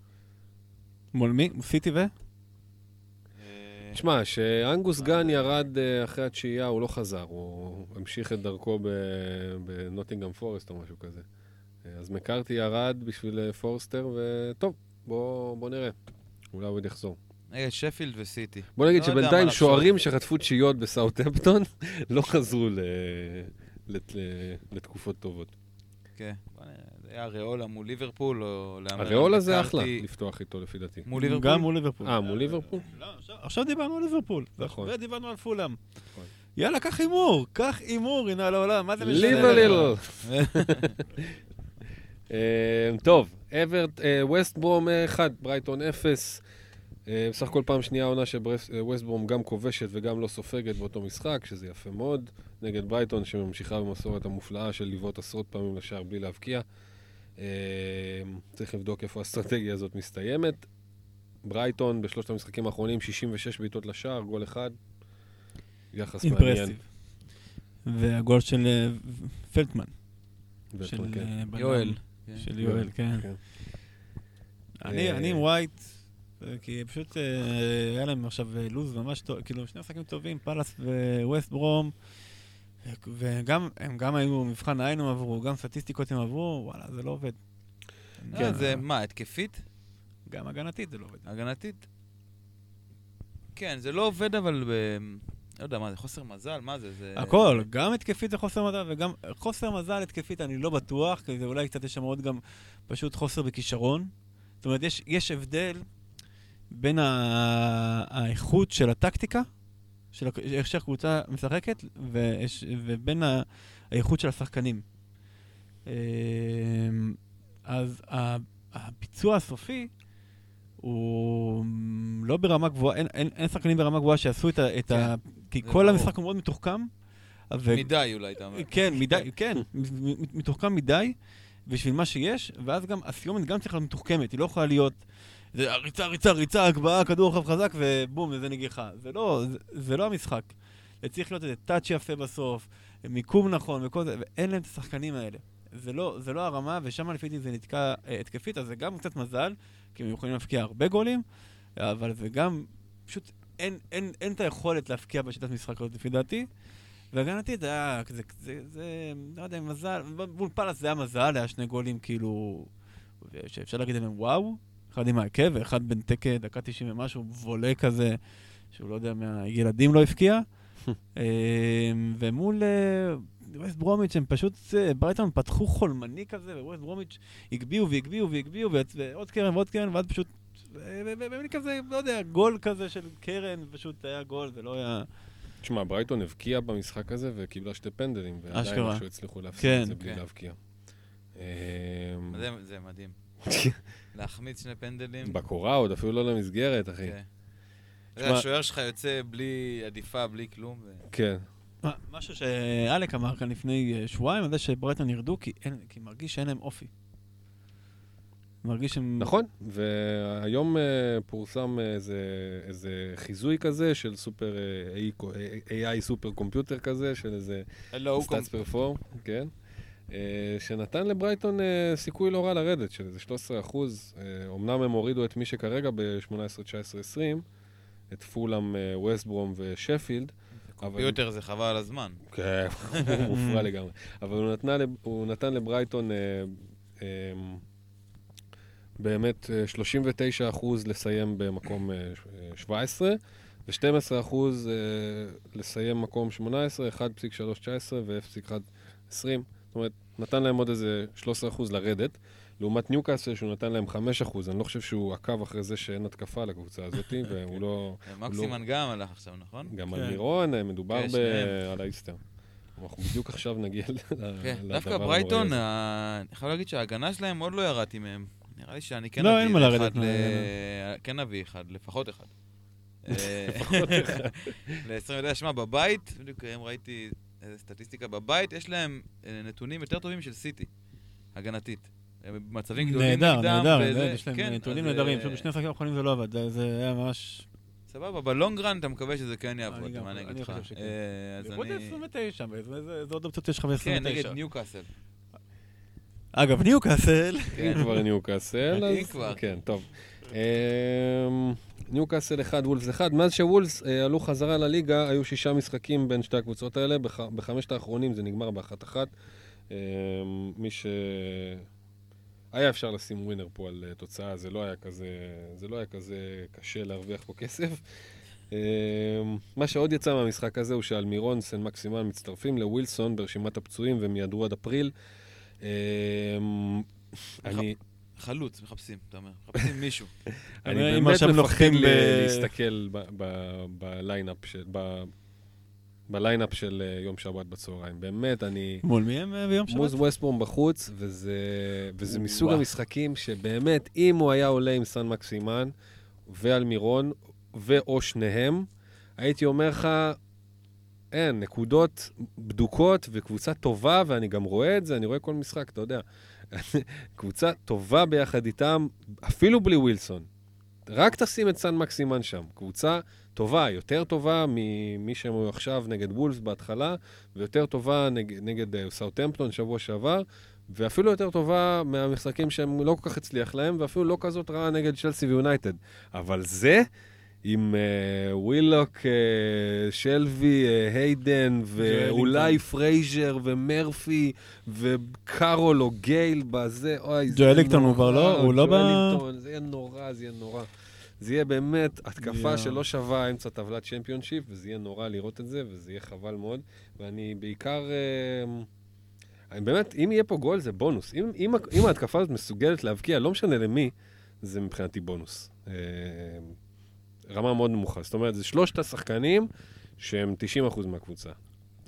מול מי? סיטי ו? אה, תשמע, שאנגוס גן ירד אה, אחרי התשיעייה, הוא לא חזר, הוא המשיך את דרכו בנוטינגאם פורסט או משהו כזה. אה, אז מקארתי ירד בשביל אה, פורסטר, וטוב, בוא, בוא נראה. אולי הוא עוד יחזור. נגד שפילד וסיטי. בוא נגיד לא שבינתיים. שוערים שחטפו תשיעיות בסאוטהמפטון לא חזרו. לת... לתקופות טובות. כן. בוא נראה, זה היה אריולה מול ליברפול, או על הריאולה זה. אחלה לפתוח איתו לפי דעתי. מול ליברפול? גם מול ליברפול. אה, מול ליברפול? לא, עכשיו- דיברנו על ליברפול. נכון. ודיברנו על פולאם. נכון. יאללה, קח הימור, קח הימור, הנה על העולם, מה זה משנה? ליבר לך? ליל. אה, טוב, אברט, ווסט ברום 1, ברייטון 0. אה, בסך הכל פעם שנייה העונה שווסט ברום גם כובשת וגם לא סופגת באותו משחק, שזה יפה מאוד. נגד ברייטון שממשיכה במסורת המופלאה של לבעוט עשרות פעמים לשער בלי להבקיע. אה, צריך לבדוק איפה האסטרטגיה הזאת מסתיימת. ברייטון בשלושת המשחקים האחרונים 66 בעיטות לשער, גול אחד. יחס מעניין. והגול של אה, פלטמן. של כן. אה. יואל. של יואל, כן. כן. אני אה, אני עם ווייט, אה, כי פשוט היה להם עכשיו לוז ממש טוב, כאילו שני משחקים טובים, פאלאס וווסט ברום, וגם, הם גם היו, מבחן העין הם עברו, גם סטטיסטיקות הם עברו, וואלה, זה לא עובד. כן, זה מה, התקפית? גם הגנתית זה לא עובד. הגנתית? כן, זה לא עובד, אבל ב... לא יודע, מה זה, חוסר מזל? מה זה? זה... הכל, גם התקפית זה חוסר מזל, וגם חוסר מזל התקפית אני לא בטוח, כי זה אולי קצת יש שם עוד גם פשוט חוסר בכישרון. זאת אומרת, יש, יש הבדל בין ה- האיכות של הטקטיקה, של איך שהקבוצה משחקת, ויש, ובין ה- האיכות של השחקנים. אמ, אז הביצוע הסופי הוא לא ברמה גבוהה, אין, אין, אין שחקנים ברמה גבוהה שעשו את ה... את ה כי זה כל ברור. המשחק הוא מאוד מתוחכם. ו- מדי אולי, אתה אומר. כן, מדי, כן, מ- מתוחכם מדי, בשביל מה שיש, ואז גם הסיומת גם צריכה להיות מתוחכמת, היא לא יכולה להיות זה ריצה, ריצה, ריצה, הגבהה, כדור רחב חזק, ובום, וזה נגיחה. זה לא, זה, זה לא המשחק. זה צריך להיות איזה טאצ' יפה בסוף, מיקום נכון וכל זה, ואין להם את השחקנים האלה. זה לא, זה לא הרמה, ושם לפי דעתי זה נתקע אה, התקפית, אז זה גם קצת מזל, כי הם יכולים להבקיע הרבה גולים, אבל זה גם, פשוט אין, אין, אין את היכולת להבקיע בשיטת משחק הזאת לפי דעתי. והגנתית זה היה כזה, זה, זה, לא יודע, מזל, מול פאלאס זה היה מזל, היה שני גולים כאילו, שאפשר להגיד עליהם וואו, אחד עם ההרכב ואחד בין תקה דקה 90 ומשהו, וולה כזה, שהוא לא יודע, מהילדים לא הבקיע. אה, ומול אה, ווסט ברומיץ' הם פשוט, אה, ברייטון פתחו חולמני כזה, וווסט ברומיץ' הגביהו והגביהו והגביהו, ועצ- ועוד קרן ועוד קרן, ואז פשוט, אה, ומין כזה, לא יודע, גול כזה של קרן, פשוט היה גול, זה לא היה... תשמע, ברייטון הבקיעה במשחק הזה וקיבלה שתי פנדלים, ועדיין. איכשהו הצליחו להפסיד כן. את זה בלי כן. להבקיע. אמ, זה, זה מדהים. להחמיץ שני פנדלים. בקורה עוד, אפילו לא למסגרת, אחי. כן. השוער שלך יוצא בלי הדיפה, בלי כלום. כן. מה- משהו שאלק אמר כאן לפני אה, שבועיים, על זה שברייטון ירדו, כי אין- כי מרגיש שאין להם אופי. מרגיש שהם... נכון, והיום אה, פורסם איזה, איזה חיזוי כזה של סופר, אה, AI super computer כזה, של איזה Stats Perform, כן, שנתן לברייטון אה, סיכוי לא רע לרדת, של איזה 13 אחוז. אה, אמנם הם הורידו את מי שכרגע ב-18, 19, 20, את פולאם, אה, ווסטברום ושפילד. אבל- קומפיוטר זה חבל על הזמן. כן, הוא מופרע לגמרי. אבל הוא, נתנה, הוא נתן לברייטון אה, אה, באמת אה, 39 אחוז לסיים במקום אה, ש- אה, 17, ו-12 אחוז אה, לסיים מקום 18, 1.319 ו-0.120. זאת אומרת, נתן להם עוד איזה 13 אחוז לרדת. לעומת ניוקאסל, שהוא נתן להם 5 אחוז. אני לא חושב שהוא עקב אחרי זה שאין התקפה לקבוצה הזאת, והוא לא... מקסימן גם הלך עכשיו, נכון? גם כן. על מירון, אה, מדובר כן. על האיסטר. אנחנו בדיוק עכשיו נגיע כן, לדבר דווקא הנוראי ברייטון, אני חייב להגיד שההגנה שלהם עוד לא ירדתי מהם. נראה לי שאני כן לא, אביא אין מה לרדת אחד כן אביא אחד, לפחות אחד. ל-20, יודע, שמע, בבית, בדיוק היום ראיתי איזה סטטיסטיקה, בבית יש להם אה, נתונים יותר טובים של סיטי, הגנתית. הם במצבים גדולים נהדר, נגדם. נהדר, וזה- נהדר, יש להם כן, נתונים אז, נהדרים, אה, פשוט בשני המשחקים האחרונים זה לא עבד, זה- זה היה ממש... סבבה, בלונגרן אתה מקווה שזה כן אני יעבוד, גם- מה אני אגיד אני לך. חושב שכן. אה, אז אני... 29, איזה איזה עוד אופציות יש לך ב-29? כן, נגד ניוקאסל. אגב, ניוקאסל, אם כבר ניוקאסל, אם אז... כבר. כן, טוב. אמ, ניוקאסל 1, וולפס 1. מאז שוולפס אה, עלו חזרה לליגה, היו שישה משחקים בין שתי הקבוצות האלה. בח- בחמשת האחרונים זה נגמר באחת אחת. אמ, מי היה אפשר לשים ווינר פה על אה, תוצאה, זה לא היה כזה, זה לא היה כזה קשה להרוויח פה כסף. אה, מה שעוד יצא מהמשחק הזה הוא שאלמירון, סן מקסימן מצטרפים לווילסון ברשימת הפצועים והם יעדרו עד אפריל. אה, אני, חלוץ, מחפשים, אתה אומר. מחפשים מישהו. אני באמת מפחד להסתכל ב- ב- ב lineup של... ב lineup של אה, יום שבת בצהריים. באמת, אני... מול מי הם אה, ביום שבת? מול ווסטברום בחוץ, וזה, וזה מסוג. המשחקים שבאמת, אם הוא היה עולה עם סן מקסימן ואלמירון, ואו שניהם, הייתי אומר לך, אין, נקודות בדוקות וקבוצה טובה, ואני גם רואה את זה, אני רואה כל משחק, אתה יודע. קבוצה טובה ביחד איתם, אפילו בלי ווילסון. רק תשים את סן מקסימן שם. קבוצה טובה, יותר טובה ממי שהם היו עכשיו נגד וולפס בהתחלה, ויותר טובה נגד, נגד אה, סאוטהמפטון שבוע שעבר, ואפילו יותר טובה מהמשחקים שהם לא כל כך הצליח להם, ואפילו לא כזאת רעה נגד צ'לסי ויונייטד. אבל זה, עם ווילוק, אה, אה, היידן, ואולי פרייזר, ומרפי, וקארול או גייל בזה, אוי, זה ג'ואלינגטון הוא כבר נורא, לא- הוא לא ב- זה יהיה נורא, זה יהיה נורא. זה יהיה באמת התקפה יואו. שלא שווה אמצע טבלת צ'מפיונשיפ, וזה יהיה נורא לראות את זה, וזה יהיה חבל מאוד. ואני בעיקר... אה, אני באמת, אם יהיה פה גול זה בונוס. אם, אם, אם ההתקפה הזאת מסוגלת להבקיע, לא משנה למי, זה מבחינתי בונוס. רמה מאוד נמוכה. זאת אומרת, זה שלושת השחקנים שהם 90% מהקבוצה.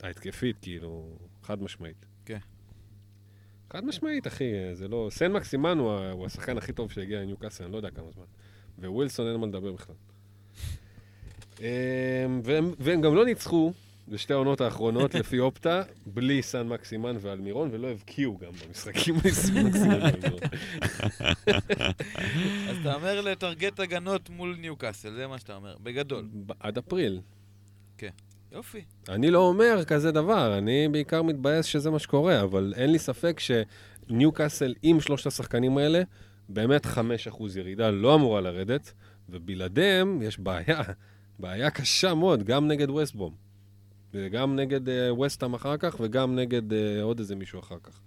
ההתקפית, כאילו, חד משמעית. כן. חד משמעית, אחי, זה לא... סן מקסימן הוא, הוא השחקן הכי טוב שהגיע לניוקאסל, אני לא יודע כמה זמן. ווילסון אין מה לדבר בכלל. אמ, והם, והם גם לא ניצחו בשתי העונות האחרונות, לפי אופטה, בלי סן מקסימן ואלמירון, ולא הבקיעו גם במשחקים בלי סן מקסימן ואלמירון. אז אתה אומר לטרגט הגנות מול ניוקאסל, זה מה שאתה אומר, בגדול. עד אפריל. יופי. אני לא אומר כזה דבר, אני בעיקר מתבאס שזה מה שקורה, אבל אין לי ספק שניוקאסל עם שלושת השחקנים האלה, באמת 5% ירידה לא אמורה לרדת, ובלעדיהם יש בעיה, בעיה קשה מאוד, גם נגד ווסטבום. וגם נגד uh, ווסטהאם אחר כך, וגם נגד uh, עוד איזה מישהו אחר כך.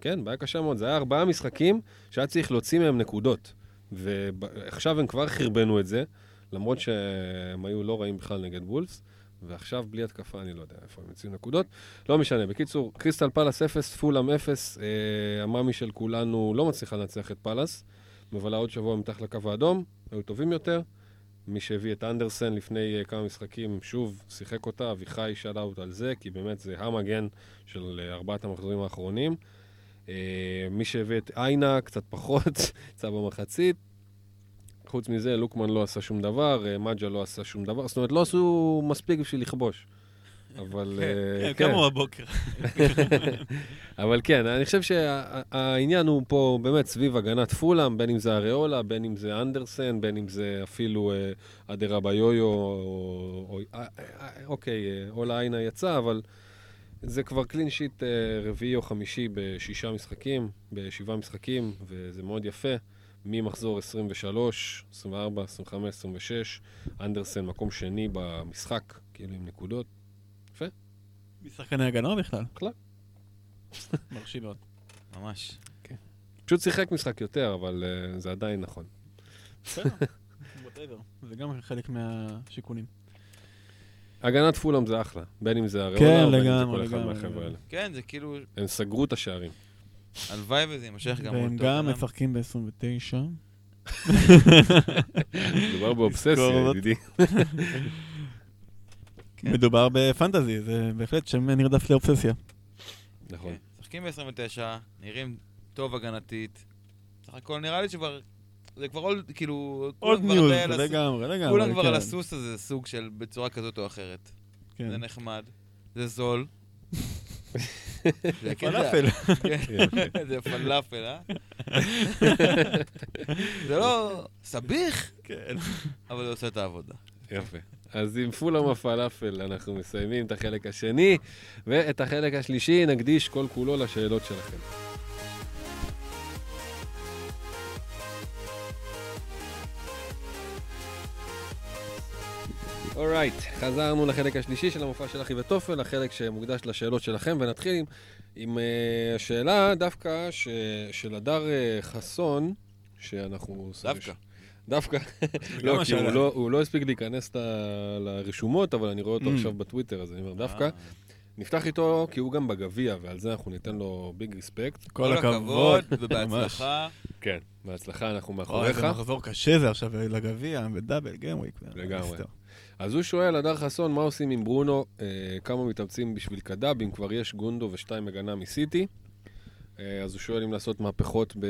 כן, בעיה קשה מאוד. זה היה ארבעה משחקים שהיה צריך להוציא מהם נקודות. ועכשיו הם כבר חרבנו את זה, למרות שהם היו לא רעים בכלל נגד וולפס. ועכשיו בלי התקפה, אני לא יודע איפה הם יוציאו נקודות. לא משנה. בקיצור, קריסטל פלאס 0, פולאם 0, אה, המאמי של כולנו לא מצליחה לנצח את פלאס. מבלה עוד שבוע מתחת לקו האדום, היו טובים יותר. מי שהביא את אנדרסן לפני אה, כמה משחקים, שוב, שיחק אותה, אביחי שאל אאוט על זה, כי באמת זה המגן של אה, ארבעת המחזורים האחרונים. אה, מי שהביא את איינה, קצת פחות, יצא במחצית. חוץ מזה, לוקמן לא עשה שום דבר, אה, מג'ה לא עשה שום דבר, זאת אומרת, לא עשו מספיק בשביל לכבוש. אבל אה, כן, קמו בבוקר. אבל כן, אני חושב שהעניין הוא פה באמת סביב הגנת פולאם, בין אם זה אריולה, בין אם זה אנדרסן, בין אם זה אפילו אה, אדרה ביויו, או, אה, אוקיי, אולה עינה יצא, אבל זה כבר קלין שיט רביעי או חמישי בשישה משחקים, בשבעה משחקים, וזה מאוד יפה. ממחזור 23, 24, 25, 26, אנדרסן מקום שני במשחק, כאילו עם נקודות. משחקני הגנה בכלל. בכלל. מרשים מאוד. ממש. פשוט שיחק משחק יותר, אבל uh, זה עדיין נכון. בסדר. זה גם חלק מהשיקולים. הגנת פולאם זה אחלה, בין אם זה הריאולה, כן, או בין אם זה לגמרי, כל אחד מהחבר'ה. האלה. כן, זה כאילו, הם סגרו את השערים. הלוואי וזה יימשך גם והם. גם משחקים ב-29. מדובר באובססיה. ידידי. כן. מדובר בפנטזי, זה בהחלט שם נרדף לאובססיה. נכון. כן. משחקים ב-29, נראים טוב הגנתית. סך הכל נראה לי שכבר, זה כבר old, כאילו, old כולם כבר news, לגמרי, לגמרי. כולם כבר כן. על הסוס הזה, סוג של בצורה כזאת או אחרת. כן. זה נחמד, זה זול. זה פלאפל. כן. זה פלאפל, אה? זה לא סביח, כן. אבל זה עושה את העבודה. יפה. אז עם פולאם הפלאפל אנחנו מסיימים את החלק השני, ואת החלק השלישי נקדיש כל כולו לשאלות שלכם. אורייט, חזרנו לחלק השלישי של המופע של אחי וטופל, החלק שמוקדש לשאלות שלכם, ונתחיל עם, עם uh, השאלה דווקא ש, של הדר uh, חסון, שאנחנו... דווקא. דווקא. לא, כי. הוא לא, הוא לא הספיק להיכנס לרשומות, אבל אני רואה אותו Mm. עכשיו בטוויטר, אז אני אומר דווקא. אה, נפתח איתו כי הוא גם בגביע, ועל זה אנחנו ניתן לו ביג ריספקט. כל הכבוד. ובהצלחה. כן, בהצלחה, אנחנו אוי, מאחוריך. איזה מחזור קשה זה עכשיו לגביע, ודאבל, גיימוויק. לגמרי. אז הוא שואל, הדר חסון, מה עושים עם ברונו? אה, כמה מתאמצים בשביל קדאב, אם כבר יש גונדו ושתיים הגנה מסיטי? אה, אז הוא שואל אם לעשות מהפכות ב...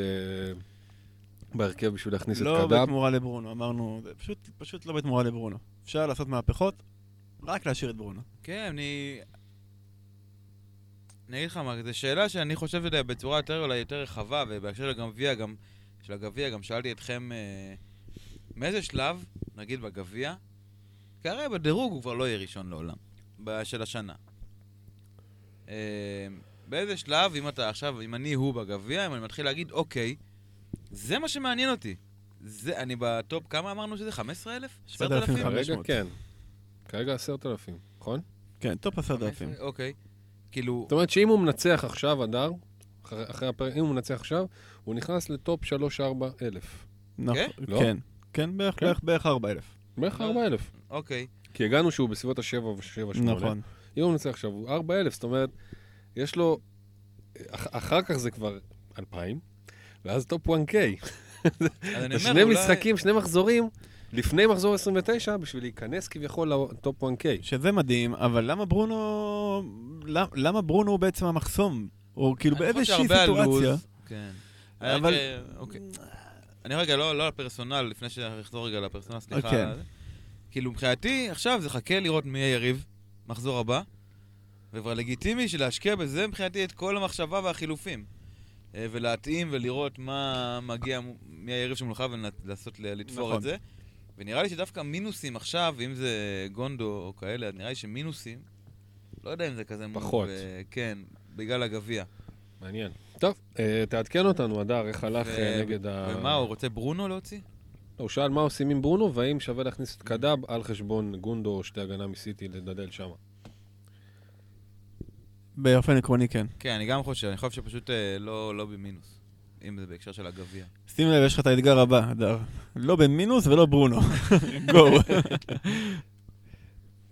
בהרכב בשביל להכניס לא את קדאב. בתמורה לברונו, אמרנו, זה פשוט, פשוט לא בתמורה לברונו. אפשר לעשות מהפכות, רק להשאיר את ברונו. כן, אני... אני אגיד לך מה, זו שאלה שאני חושב יודע, בצורה יותר אולי יותר רחבה, ובהקשר של הגביע, גם, של הגביע, גם שאלתי אתכם אה, מאיזה שלב, נגיד בגביע, כי הרי בדירוג הוא כבר לא יהיה ראשון לעולם, של השנה. אה, באיזה שלב, אם אתה עכשיו, אם אני הוא בגביע, אם אני מתחיל להגיד, אוקיי, זה מה שמעניין אותי. זה, אני ב top, כמה אמרנו שזה? 15,000? 7,000. 10,000? כרגע 500. כן. כרגע עשרת אלפים, נכון? כן, top עשרת אלפים. אוקיי. כאילו, זאת אומרת שאם הוא מנצח עכשיו, הדר, אחרי, הפרק, אם הוא מנצח עכשיו, הוא נכנס ל top 3-4 אלף. נכון, לא? כן. כן, בערך- כן? בערך- בערך 4,000. בערך לא. 4 אלף. אוקיי. כי הגענו שהוא בסביבות ה-7 ו-7-8. נכון. אם הוא מנצח עכשיו, הוא 4,000, זאת אומרת, יש לו... אח, אחר כך זה כבר 2,000, ואז top 1K. אז אני אומר, שני אולי- משחקים, שני מחזורים, לפני מחזור 29, בשביל להיכנס כביכול ל top 1K. שזה מדהים, אבל למה ברונו... למ- למה ברונו הוא בעצם המחסום? או כאילו באיזושהי סיטואציה. כן. אבל- אבל... אוקיי. אני רגע, לא לא ל personal, לפני שאחזור רגע ל personal, סליחה. כן. כאילו, מבחינתי, עכשיו זה חכה לראות מי היריב, מחזור הבא, וכבר לגיטימי שלהשקיע בזה מבחינתי את כל המחשבה והחילופים. אה, ולהתאים ולראות מה מגיע, מי היריב שמולך ולנסות לתפור נכון. את זה. ונראה לי שדווקא מינוסים עכשיו, אם זה גונדו או כאלה, נראה לי שמינוסים, לא יודע אם זה כזה... מוב, פחות. אה, כן, בגלל הגביע. מעניין. טוב, אה, תעדכן אותנו, הדר, איך הלך ו- נגד ה... ומה, הוא רוצה ברונו להוציא? הוא שאל מה עושים עם ברונו, והאם שווה להכניס את קדאב על חשבון גונדו או שתי הגנה מסיטי לדדל שמה. באופן עקרוני כן. כן, אני גם חושב, אני חושב שפשוט אה, לא לא במינוס, אם זה בהקשר של הגביע. שים לב, יש לך את האתגר הבא, הדר. לא במינוס ולא ברונו. גו.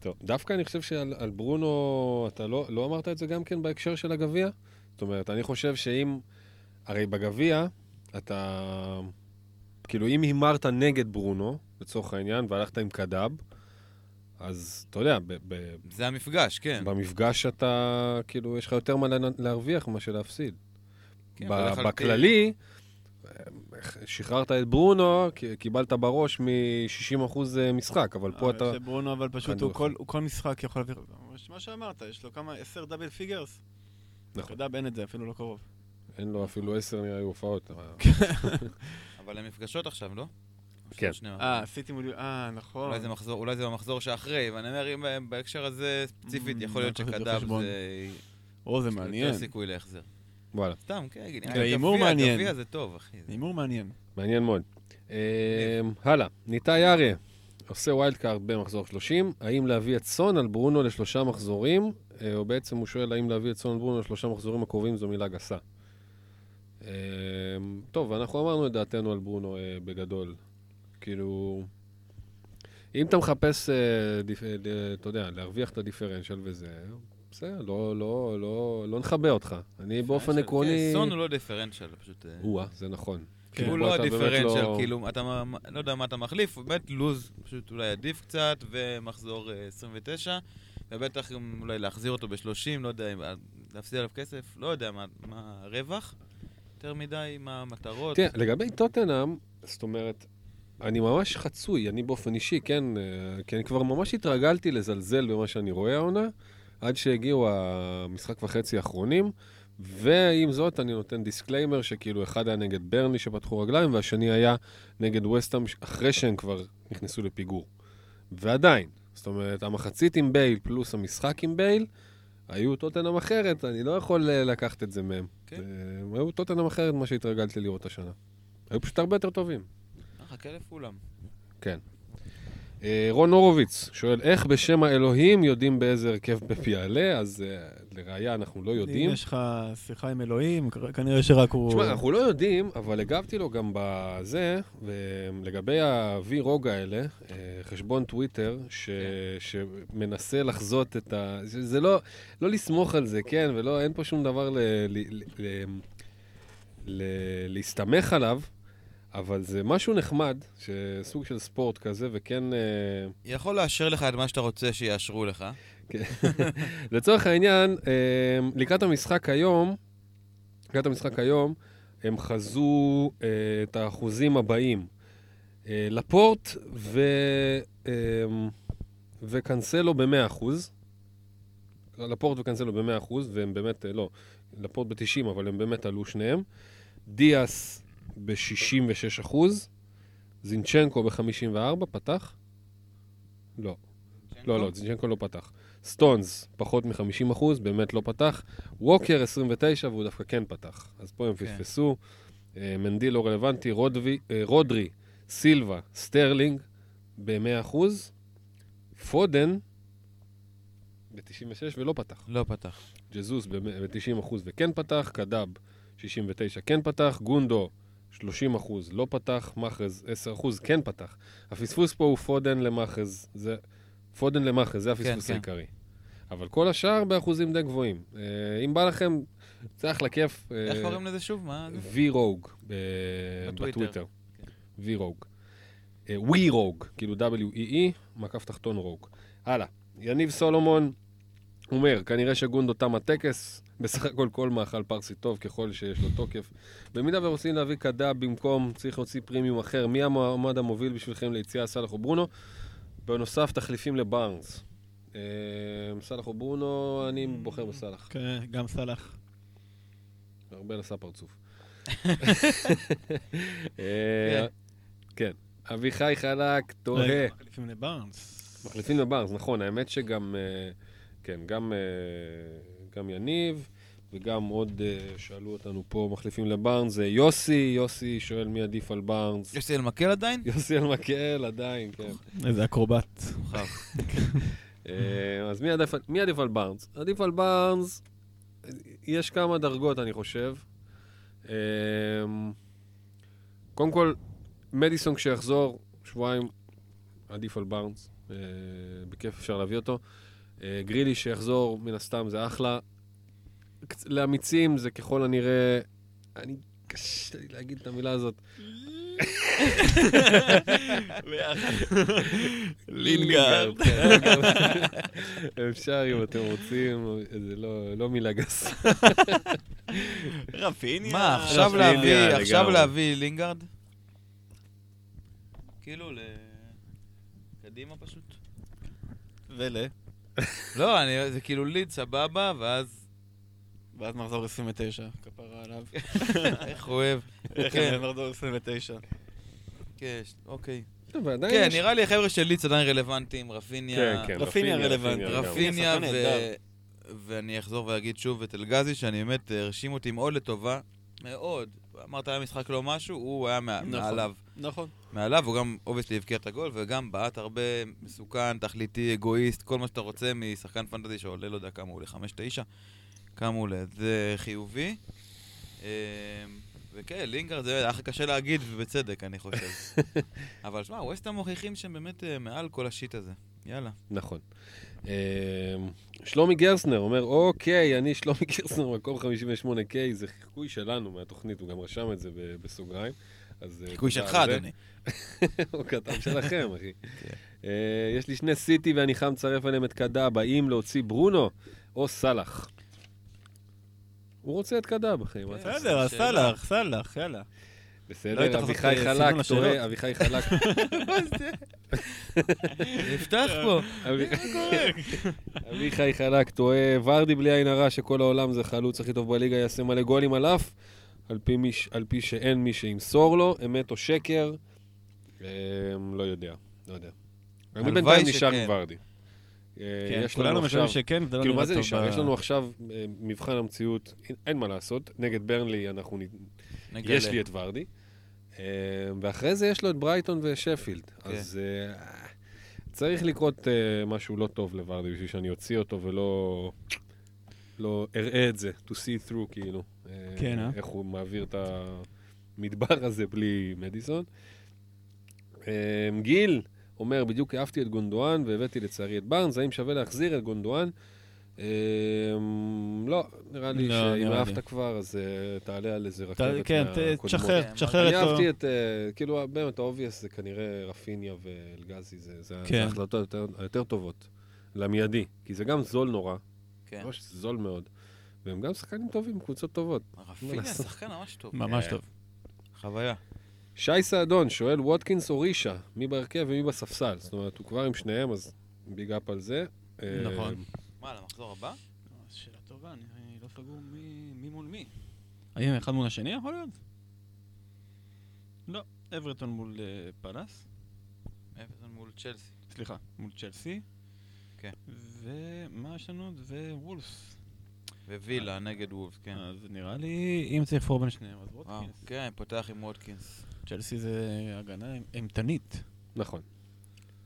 טוב, דווקא אני חושב שעל על ברונו, אתה לא, לא אמרת את זה גם כן בהקשר של הגביע? זאת אומרת, אני חושב שאם, הרי בגביע, אתה, כאילו אם הימרת נגד ברונו, לצורך העניין, והלכת עם קדאב, אז אתה יודע, ב, ב, זה המפגש, כן. במפגש אתה, כאילו, יש לך יותר מה לה- להרוויח ממה שלהפסיד. כן, ב- בכללי, שחררת את ברונו, קיבלת בראש מ-60% משחק, אבל פה אתה... שברונו אבל פשוט הוא כל- הוא כל משחק יכול להביא... מה שאמרת, יש לו כמה, עשר double figures. נכון. קדאב אין את זה, אפילו לא קרוב. אין לו אפילו עשר נראה לי הופעות. אבל הם נפגשות עכשיו, לא? כן. אה, עשיתי מול... אה, נכון. אולי זה מחזור, אולי זה במחזור שאחרי, ואני אומר, אם אה, בהקשר הזה ספציפית, אממ, יכול להיות את זה. או, זה מעניין. יותר סיכוי להחזר. וואלה, סתם, כן, לי הימור מעניין. גביע זה טוב, אחי. זה- הימור מעניין. מעניין מאוד. אה, הלאה, ניתאי אריה עושה wild card במחזור 30, האם להביא את סון על ברונו לשלושה מחזורים, אה, או בעצם הוא שואל האם להביא את סון על ברונו לשלושה מחזורים הקרובים זו מילה גסה. אה, טוב, אנחנו אמרנו את דעתנו על ברונו אה, בגדול. כאילו, אם אתה מחפש, אה, אה, אתה יודע, להרוויח את הדיפרנציאל וזה, בסדר, לא, לא, לא, לא נכבה אותך. אני באופן כן, עקרוני... סון הוא לא דיפרנציאל, פשוט... אה, או-אה, זה נכון. כן. פה הוא לא הדיפרנציאל, לא- כאילו, אתה לא יודע מה אתה מחליף, הוא באמת לוז, פשוט אולי עדיף קצת, ומחזור אה, 29, ובטח גם אולי להחזיר אותו ב-30, לא יודע, אם- להפסיד עליו כסף, לא יודע מה מה הרווח, יותר מדי, מה המטרות. תראה, לגבי טוטנאם, זאת אומרת, אני ממש חצוי, אני באופן אישי, כן, אה, כי אני כבר ממש התרגלתי לזלזל במה שאני רואה העונה, עד שהגיעו המשחק וחצי האחרונים, ועם זאת אני נותן disclaimer שכאילו אחד היה נגד ברנלי שפתחו רגליים, והשני היה נגד וסטאם אחרי שהם כבר נכנסו לפיגור. ועדיין, זאת אומרת, המחצית עם בייל פלוס המשחק עם בייל, היו טוטנאם אחרת, אני לא יכול אה, לקחת את זה מהם. כן. אה, היו טוטנאם אחרת ממה שהתרגלתי לראות השנה. היו פשוט הרבה יותר טובים. אה, חכה לפולם. כן. אה, רון הורוביץ שואל, איך בשם האלוהים יודעים באיזה הרכב פפ יעלה? אז אה, לראיה, אנחנו לא יודעים. אם יש לך שיחה עם אלוהים, כנראה שרק הוא... תשמע, אנחנו לא יודעים, אבל הגבתי לו גם בזה, לגבי ה-V רוג האלה, אה, חשבון טוויטר, ש... שמנסה לחזות את ה... זה לא, לא לסמוך על זה, כן, ולא, אין פה שום דבר ל... ל... ל... ל... ל... להסתמך עליו, אבל זה משהו נחמד, שסוג של ספורט כזה, וכן... אה, יכול לאשר לך את מה שאתה רוצה שיאשרו לך. כן. לצורך העניין, אה, לקראת המשחק היום, לקראת המשחק היום, הם חזו אה, את האחוזים הבאים. לפורט ו, וקנסלו ב-100%. לפורט וקנסלו ב-100%, והם באמת, לא, לפורט ב-90, אבל הם באמת עלו שניהם. דיאס ב-66%, זינצ'נקו ב-54, פתח? לא. לא, לא, זינצ'נקו לא פתח. סטונס, פחות מ-50 אחוז, באמת לא פתח. ווקר, 29, והוא דווקא כן פתח. אז פה הם כן. פספסו. אה, מנדי לא רלוונטי, רודבי, אה, רודרי, סילבה, סטרלינג, ב-100 אחוז. פודן, ב-96 ולא פתח. לא פתח. ג'זוס ב-90 אחוז וכן פתח. קדאב, 69 כן פתח. גונדו, 30 אחוז לא פתח. מאחרז, 10 אחוז כן פתח. הפספוס פה הוא פודן למאחז. זה... פודן למאחז, זה הפספוס כן. העיקרי. אבל כל השאר באחוזים די גבוהים. אה, אם בא לכם, זה אחלה כיף. אה, איך קוראים לזה שוב? מה? V-Rogue ב- בטוויטר. בטוויטר. V-Rogue. אה, We-Rogue, כאילו W-E-E, מקף תחתון רוג. הלאה. יניב סולומון אומר, כנראה שגונדו תם הטקס, בסך הכל כל מאכל פרסי טוב ככל שיש לו תוקף. במידה ורוצים להביא קדאב במקום, צריך להוציא פרימיום אחר. מי המועמד המוביל בשבילכם ליציאה, סאלח או ברונו? בנוסף, תחליפים לבארנס. אה, סאלח או ברונו, אני בוחר בסאלח. כן, גם סאלח. ארבל עשה פרצוף. אה, כן. אביחי חלק, תוהה. מחליפים לבארנס. מחליפים לבארנס, נכון, האמת שגם, אה, כן, גם, אה, גם יניב וגם עוד אה, שאלו אותנו פה, מחליפים לבארנס, זה יוסי, יוסי שואל מי עדיף על בארנס. יש לי אלמקל עדיין? יוסי אלמקאל עדיין, כן. איזה אקרובט. אה, אז מי עדיף, מי עדיף על בארנס? עדיף על בארנס, יש כמה דרגות, אני חושב. קודם כל, מדיסון כשיחזור, שבועיים, עדיף על בארנס. בכיף אפשר להביא אותו. אה, גריליש יחזור, מן הסתם זה אחלה. לאמיצים זה ככל הנראה... אני... קשה לי להגיד את המילה הזאת. לינגארד. אפשר אם אתם רוצים, זה לא- לא מילה גסה. רפיניה. מה, עכשיו להביא, עכשיו לגמרי. להביא לינגארד? כאילו, ל... קדימה פשוט. ול... לא, אני- זה כאילו ליד סבבה, ואז... ואז מחזור 29, כפרה עליו. איך הוא אוהב. איך כן. מחזור 29? כן, אוקיי. טוב, כן, יש- נראה לי החבר'ה של ליץ עדיין רלוונטיים, רפיניה. כן, כן, רפיניה רלוונטי. רפיניה, שחקן ו... ואני אחזור ואגיד שוב את אלגזי, שאני באמת הרשים אותי מאוד לטובה. מאוד. אמרת, היה משחק לא משהו, הוא היה נכון. מעליו. נכון. מעליו, הוא גם obviously הבקיע את הגול, וגם בעט הרבה מסוכן, תכליתי, אגואיסט, כל מה שאתה רוצה משחקן fantasy שעולה, לא יודע כמה הוא עולה, חמש, תשע, כמה הוא עולה, זה חיובי. אה, וכן, לינגרד זה היה קשה להגיד, ובצדק, אני חושב. אבל שמע, ווסטהאם מוכיחים שהם באמת אה, מעל כל ה shit הזה. יאללה. נכון. אה, שלומי גרסנר אומר, אוקיי, אני שלומי גרסנר, מקום 58K, זה חיקוי שלנו מהתוכנית, הוא גם רשם את זה ב- בסוגריים. אה, חיקוי שלך. אדוני. הוא כתב שלכם, אחי. כן. אה, יש לי שני סיטי ואני חם לצרף עליהם את קדאב, האם להוציא ברונו או סאלח? הוא רוצה את קדאב, אחי. עושה? בסדר, אז. סאלח, סאלח, יאללה. לא בסדר, היית אביחי חלק. טועה, אביחי חלק... נפתח פה. אביחי חלק טועה, ורדי בלי עין הרע שכל העולם זה חלוץ הכי טוב בליגה, יעשה מלא גולים על אף, על פי, שאין מי שימסור לו, אמת או שקר, אמ, לא יודע, לא יודע. הלוואי בינתיים נשאר. עם ורדי. אה, כן, כולנו חושבים שכן, זה לא כאילו מה זה נשאר? יש לנו עכשיו אה, מבחן המציאות, אין- מה לעשות, נגד ברנלי אנחנו. יש לי את ורדי, ואחרי זה יש לו את ברייטון ושפילד, כן. אז אה, צריך לקרות אה, משהו לא טוב לוורדי בשביל שאני אוציא אותו ולא... לא אראה את זה, to see through, כאילו. אה, כן, אה? איך הוא מעביר את המדבר הזה בלי מדיסון. אה, גיל אומר, בדיוק העפתי את גונדואן והבאתי לצערי את בארנס, האם שווה להחזיר את גונדואן? לא, נראה לי לא, שאם. אהבת כבר, אז אה, תעלה על איזה רכבת כן. תשחרר, כן, תשחרר אני אותו. אהבתי את, אה, כאילו, באמת, ה obvious זה כנראה רפיניה ואלגזי, זה, זה, כן. ההחלטות היותר, היותר טובות, למיידי, כי זה גם זול נורא, כן. ממש זול מאוד, והם גם שחקנים טובים, קבוצות טובות. רפיניה? שחקן ממש טוב. ממש אה, טוב. חוויה. שי סעדון שואל, ווטקינס או רישה, מי בהרכב ומי בספסל? זאת אומרת, הוא כבר עם שניהם, אז big up על זה. נכון. מה, למחזור הבא? טובה, אני לא סגור מי מול מי. האם אחד מול השני יכול להיות? לא, אברטון מול אה, פלאס, אברטון מול צ'לסי. סליחה, מול צ'לסי. כן. ומה יש לנו עוד? ווולס. ווילה נגד וולף, כן. אז נראה לי, אם צריך לבחור בין שניהם, אז וואו, ווטקינס. כן, פותח עם ווטקינס. צ'לסי זה הגנה אימתנית. נכון.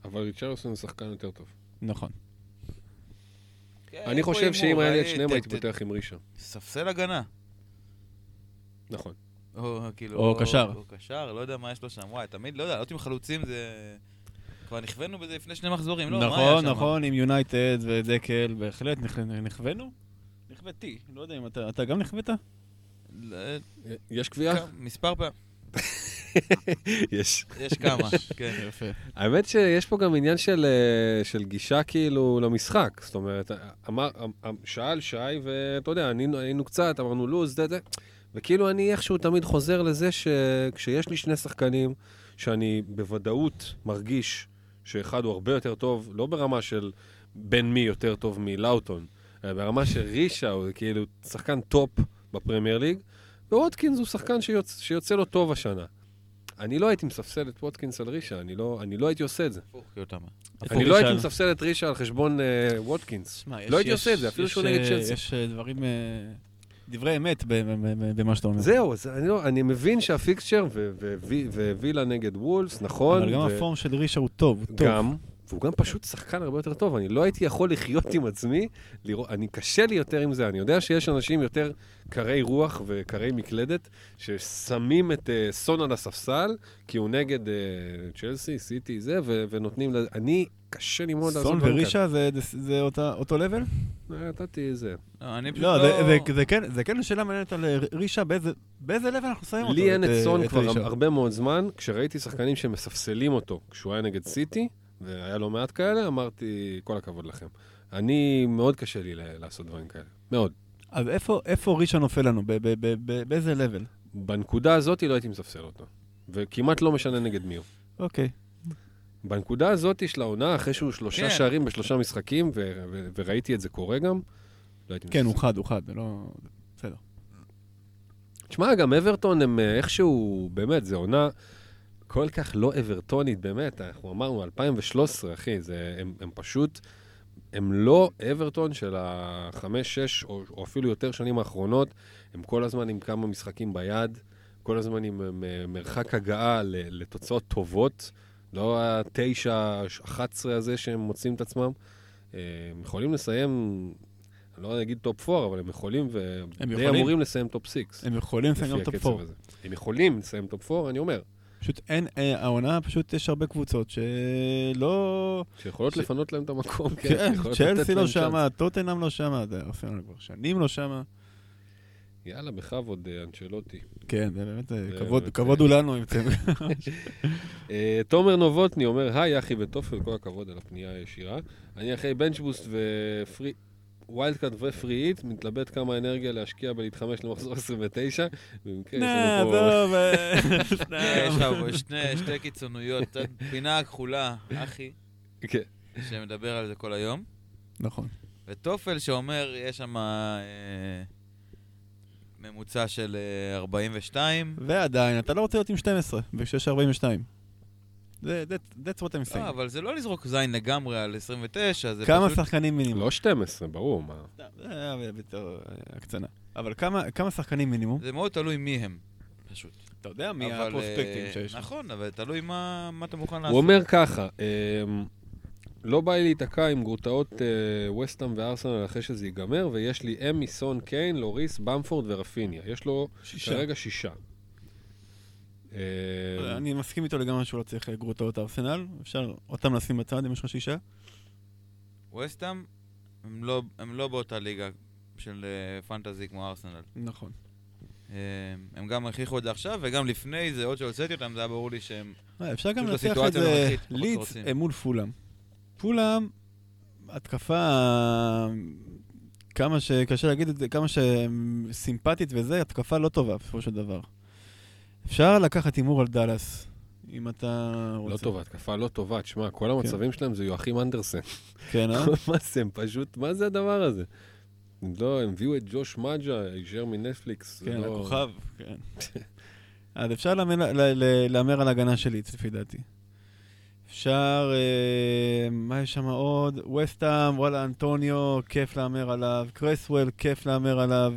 אבל ריצ'רלסון הוא שחקן יותר טוב. נכון. כן, אני חושב שאם היה לי את שניהם, הייתי פותח עם רישה. ספסל הגנה. נכון. או כאילו... או קשר. או קשר, לא יודע מה יש לו שם. וואי, תמיד, לא יודע, לעלות עם חלוצים זה... כבר נכוונו בזה לפני שני מחזורים, לא? נכון? נכון, עם יונייטד ודקל, בהחלט נכ- נכוונו. נכוותי, לא יודע אם אתה, אתה גם נכווית? לא, יש קביעה? מספר פעמים. יש. יש כמה, כן. יפה. האמת שיש פה גם עניין של, אה, של גישה כאילו למשחק. זאת אומרת, אמר, אמ- שאל שי, ואתה יודע, ענינו, היינו קצת, אמרנו לוז, זה, זה. וכאילו אני איכשהו תמיד חוזר לזה שכשיש לי שני שחקנים, שאני בוודאות מרגיש שאחד הוא הרבה יותר טוב, לא ברמה של בין מי יותר טוב מלאוטון, אלא ברמה של רישה הוא כאילו שחקן top בפרמייר ליג, וווטקינס הוא שחקן שיוצ... שיוצא לו טוב השנה. אני לא הייתי מספסל את ווטקינס על רישה, אני לא, אני לא הייתי עושה את זה. אני לא הייתי מספסל את רישה על חשבון אה, ווטקינס. לא הייתי יש- עושה את זה, אפילו יש, שהוא נגד צ'לסי. יש אה, דברים, אה, דברי אמת ב- ב- ב- במה שאתה אומר. זהו, אז אני, לא, אני מבין שה fixture ו- ו- ו- ווילה נגד וולס, נכון. אבל גם ו- ה form של רישה הוא טוב, הוא טוב. גם, והוא גם פשוט שחקן הרבה יותר טוב. אני לא הייתי יכול לחיות עם עצמי, לראות, אני קשה לי יותר עם זה. אני יודע שיש אנשים יותר קרי רוח וקרי מקלדת, ששמים את uh, סון על הספסל, כי הוא נגד uh, צ'לסי, סיטי, זה, ו- ונותנים לזה. אני, קשה לי מאוד לעשות סון ורישה זה- זה- זה אותה- אותו לבל? כאלה. נתתי זה. לא, אני פשוט לא, לא... זה- זה- זה כן- זה כן שאלה מעניינת על אה, רישה, באיזה- באיזה לבל אנחנו שמים אותו? לי אין את אה, סון כבר רישה? הרבה מאוד זמן. כשראיתי שחקנים שמספסלים אותו כשהוא היה נגד סיטי, והיה לא מעט כאלה, אמרתי, כל הכבוד לכם. אני, מאוד קשה לי לעשות דברים כאלה. מאוד. אז איפה- איפה רישה נופל לנו? באיזה לבל? בנקודה הזאת לא הייתי מספסל אותו. וכמעט לא משנה נגד מי הוא. אוקיי. בנקודה הזאת של העונה, אחרי שהוא שלושה כן. שערים בשלושה משחקים, ו- ו- וראיתי את זה קורה גם, לא הייתי כן, הוא מספסל. חד, הוא חד, זה לא... בסדר. תשמע, גם אברטון הם אה, איכשהו, באמת, זו עונה כל כך לא אברטונית, באמת. אנחנו אמרנו, 2013, אחי, זה, הם, הם פשוט, הם לא אברטון של החמש, שש, או, או אפילו יותר שנים האחרונות. הם כל הזמן עם כמה משחקים ביד, כל הזמן עם אה, מרחק הגעה לתוצאות טובות, לא התשע, אחת עשרה הזה שהם מוצאים את עצמם. אה, הם יכולים לסיים, אני לא אגיד top 4, אבל הם יכולים, ודי יכולים. אמורים לסיים top 6. הם יכולים לסיים גם top הקצב 4. הזה. הם יכולים לסיים top 4, אני אומר, פשוט אין, אה, העונה פשוט יש הרבה קבוצות שלא... שיכולות ש- לפנות להם את המקום, כן. כן, צ'לסי לא. שמה, טוטנאם לא שמה, ארסנל כבר שנים לא שמה. יאללה, בכבוד, אה, אנצ'לוטי. כן, זה באמת, אה, כבוד- אה, הוא לנו. אם אתם- תומר נובוטני אומר, היי אחי וטופל, כל הכבוד על הפנייה הישירה. אני אחרי bench boost ו free... wild card ו free hit, מתלבט כמה אנרגיה להשקיע בלהתחמש למחזור 29. במקרה יש נה, לנו פה... אה, אה, יש לך פה שני- שתי קיצוניות, פינה כחולה, אחי, כן. שמדבר על זה כל היום. נכון. וטופל שאומר, יש שם אה, ממוצע של אה, 42. ועדיין, אתה לא רוצה להיות עם 12, ו-6.42. זה- that- That's what I'm לא, saying. אבל זה לא לזרוק זין לגמרי על 29, זה כמה פשוט... שחקנים מינימום? לא 12, ברור, מה. זה היה בתור אה, הקצנה. אבל כמה כמה שחקנים מינימום? זה מאוד תלוי מי הם, פשוט. אתה יודע מי אבל, הפרוספקטים אה, שיש. נכון, אבל תלוי מה מה אתה מוכן לעשות. הוא אומר ככה, אמ, לא בא לי להיתקע עם גרוטאות אה, וסטאם וארסנל אחרי שזה ייגמר, ויש לי אמי, סון, קיין, לוריס, במפורד ורפיניה. יש לו שישה. כרגע שישה. אה, אני מסכים איתו לגמרי שהוא לא צריך אה, גרוטאות ארסנל. אפשר אותם לשים בצד אם יש לך שישה. ווסטהאם, הם לא- הם לא באותה ליגה של אה, פנטזי כמו ארסנל. נכון. הם גם הכריחו את זה עכשיו, וגם לפני זה, עוד שהוצאתי אותם, זה היה ברור לי שהם... אפשר גם לנצח את זה. אה, מול פולאם. פולאם, התקפה, כמה שקשה להגיד את זה, כמה שסימפטית וזה, התקפה לא טובה בסופו של דבר. אפשר לקחת הימור על דאלאס, אם אתה רוצה. לא טובה, התקפה לא טובה. תשמע, כל כן. המצבים שלהם זה יואכים אנדרסן. כן, אה? מה זה, הם פשוט, מה זה הדבר הזה? לא, הם הביאו את ג'וש מג'ה, הישר מנטפליקס. כן, לא- הכוכב, כן. אז אפשר להמר- על הגנה של לידס, לפי דעתי. אפשר, אה, מה יש שם עוד? וסטאם, וואלה, אנטוניו, כיף להמר עליו. קרסוול, כיף להמר עליו.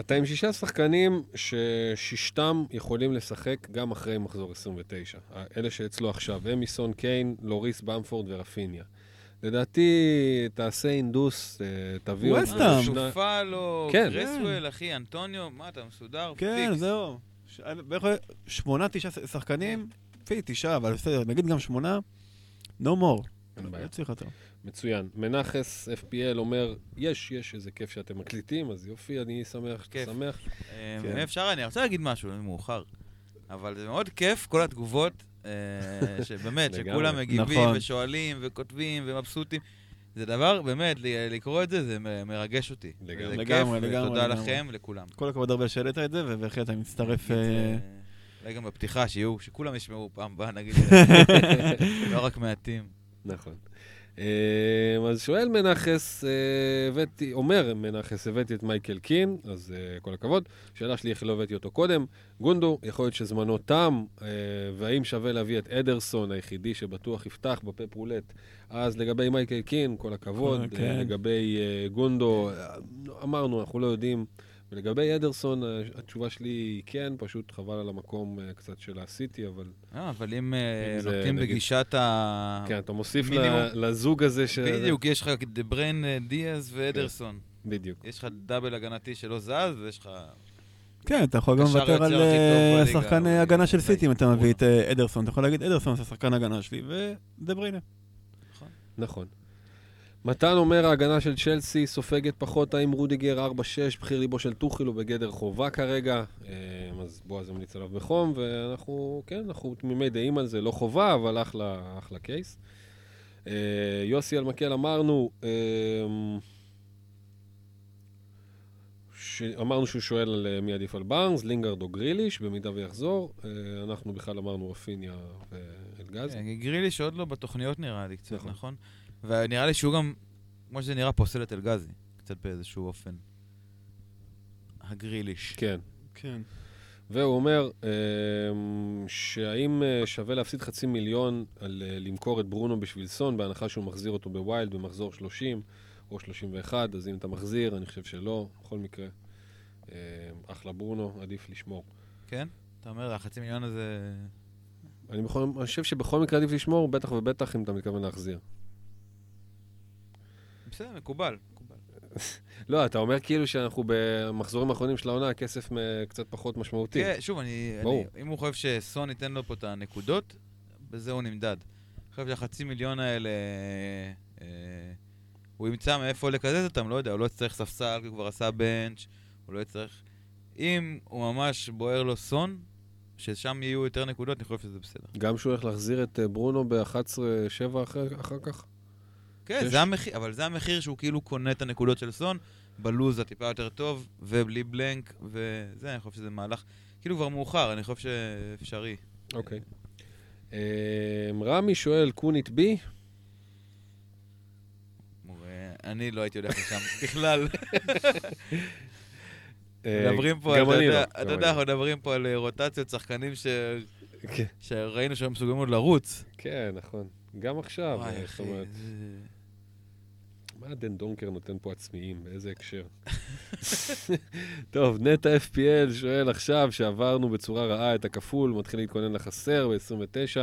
אתה עם שישה שחקנים ששישתם יכולים לשחק גם אחרי מחזור 29. אלה שאצלו עכשיו, אמיסון, קיין, לוריס, במפורד ורפיניה. לדעתי, תעשה אינדוס, אה, תביא... שני- שופלו, כן. קרסוול, אחי, אנטוניו, מה, אתה מסודר? כן, פיקס. זהו. ש- בערך שמונה, תשעה שחקנים, לפי תשעה, אבל בסדר, נגיד גם שמונה, no more. אין בעיה. צריך יותר. מצוין. מנחס FPL אומר, יש, יש, איזה כיף שאתם מקליטים, אז יופי, אני שמח שאתה. שמח. אה, כן. אם אפשר, אני רוצה להגיד משהו, זה מאוחר. אבל זה מאוד כיף, כל התגובות, אה, שבאמת. שכולם מגיבים נכון. ושואלים וכותבים ומבסוטים. זה דבר, באמת, לקרוא את זה, זה מרגש אותי. לגמרי. זה לגמרי, ותודה. לכם, לכולם. כל הכבוד הרבה שהעלית את זה, ובהחלט אני מצטרף... אה, אולי גם בפתיחה, שיהיו, שכולם ישמעו פעם הבאה, נגיד, לא רק מעטים. נכון. אה, אז שואל מנחס, אה, הבאתי, אומר מנחס, הבאתי את מייקל קין, אז אה, כל הכבוד. שאלה שלי, איך לא הבאתי אותו קודם? גונדו, יכול להיות שזמנו תם, אה, והאם שווה להביא את אדרסון, היחידי שבטוח יפתח בפפ רולט? אז לגבי מייקל קין, כל הכבוד. כן. לגבי גונדו, אמרנו, אנחנו לא יודעים. ולגבי אדרסון, אה, התשובה שלי היא כן, פשוט חבל על המקום אה, קצת של הסיטי, אבל אה, אבל אם אה, נוקטים נגיד- בגישת ה... כן, אתה מוסיף לזוג הזה ש... בדיוק, יש לך דה בריין, אה, דיאז ואדרסון. בדיוק. יש לך double הגנתי שלא זז, ויש לך... כן, אתה יכול גם לוותר על אה, שחקן אה, הגנה של סיטי אם אתה מביא. את אה, אדרסון. אתה יכול להגיד, אדרסון זה שחקן הגנה שלי, ודה בריינה. נכון. מתן אומר, ההגנה של צ'לסי סופגת פחות, האם רודיגר 4-6, בחיר ליבו של טוחל הוא בגדר חובה כרגע, אה, אז בועז המליץ עליו בחום, ואנחנו, כן, אנחנו תמימי דעים על זה, לא חובה, אבל אחלה, אחלה case. אה, יוסי אלמקל אמרנו, אה, ש... אמרנו שהוא שואל על מי עדיף על בארנס, לינגרד או גריליש, במידה ויחזור. אנחנו בכלל אמרנו רפיניה ואלגז. כן, גרילי שעוד לא בתוכניות נראה לי קצת, נכון. ונראה לי שהוא גם, כמו שזה נראה, פוסל את אלגזי, קצת באיזשהו אופן. הגריליש. כן. כן. והוא אומר אמ, שהאם אה, שווה להפסיד חצי מיליון על אה, למכור את ברונו בשביל סון, בהנחה שהוא מחזיר אותו בווילד במחזור 30 או 31, אז אם אתה מחזיר, אני חושב שלא, בכל מקרה. אמ, אחלה ברונו, עדיף לשמור. כן? אתה אומר, החצי מיליון הזה... אני, בכל, אני חושב שבכל מקרה עדיף לשמור, בטח ובטח אם אתה מתכוון להחזיר. בסדר, מקובל. מקובל. לא, אתה אומר כאילו שאנחנו במחזורים האחרונים של העונה, הכסף קצת פחות משמעותי. כן, שוב, אני, ברור. אני, אם הוא חושב שסון ייתן לו פה את הנקודות, בזה הוא נמדד. אני חושב שהחצי מיליון האלה, אה, הוא ימצא מאיפה לקזז אותם, לא יודע, הוא לא יצטרך ספסל, כי הוא כבר עשה בנץ', הוא לא יצטרך... אם הוא ממש בוער לו סון, ששם יהיו יותר נקודות, אני חושב שזה בסדר. גם שהוא הולך להחזיר את אה, ברונו ב-11-7 אחר, אחר כך? כן, זה המחיר, אבל זה המחיר שהוא כאילו קונה את הנקודות של סון, בלוז הטיפה יותר טוב, ובלי בלנק, וזה, אני חושב שזה מהלך, כאילו כבר מאוחר, אני חושב שאפשרי. אוקיי. אמ, רמי שואל, קונית בי? אני לא הייתי הולך לשם בכלל. אה, מדברים פה, אתה יודע, לא, אתה יודע, אנחנו מדברים פה על אה, רוטציות שחקנים לא. כן, שראינו שהם מסוגלים עוד לרוץ. כן, נכון. גם עכשיו, זאת אומרת. מה דנדונקר נותן פה עצמיים? באיזה הקשר? טוב, נטע FPL שואל עכשיו שעברנו בצורה רעה את הכפול, מתחיל להתכונן לחסר ב-29,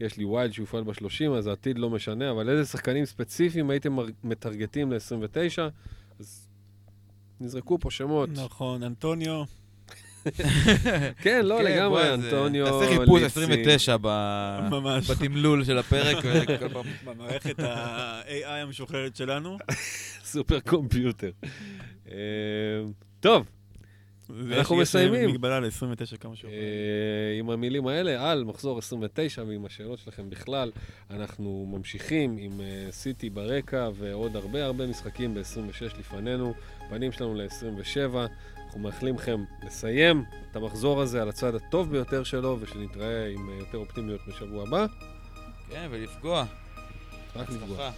יש לי wild שיופעל ב-30, אז העתיד לא משנה, אבל איזה שחקנים ספציפיים הייתם מטרגטים ל-29? אז נזרקו פה שמות. נכון, אנטוניו. כן, לא, כן, לגמרי, אז, אנטוניו, תעשה חיפוש ליצי. 29 ב- ממש. בתמלול של הפרק. במערכת ה-AI המשוכללת שלנו. סופר קומפיוטר. אה, טוב, אנחנו מסיימים. יש מגבלה ל-29 כמה שיותר. אה, עם המילים האלה על מחזור 29 ועם השאלות שלכם בכלל, אנחנו ממשיכים עם אה, סיטי ברקע ועוד הרבה הרבה משחקים ב-26 לפנינו, פנים שלנו ל-27. אנחנו מאחלים לכם לסיים את המחזור הזה על הצד הטוב ביותר שלו, ושנתראה עם אה, יותר אופטימיות בשבוע הבא. כן, ולפגוע. רק לפגוע.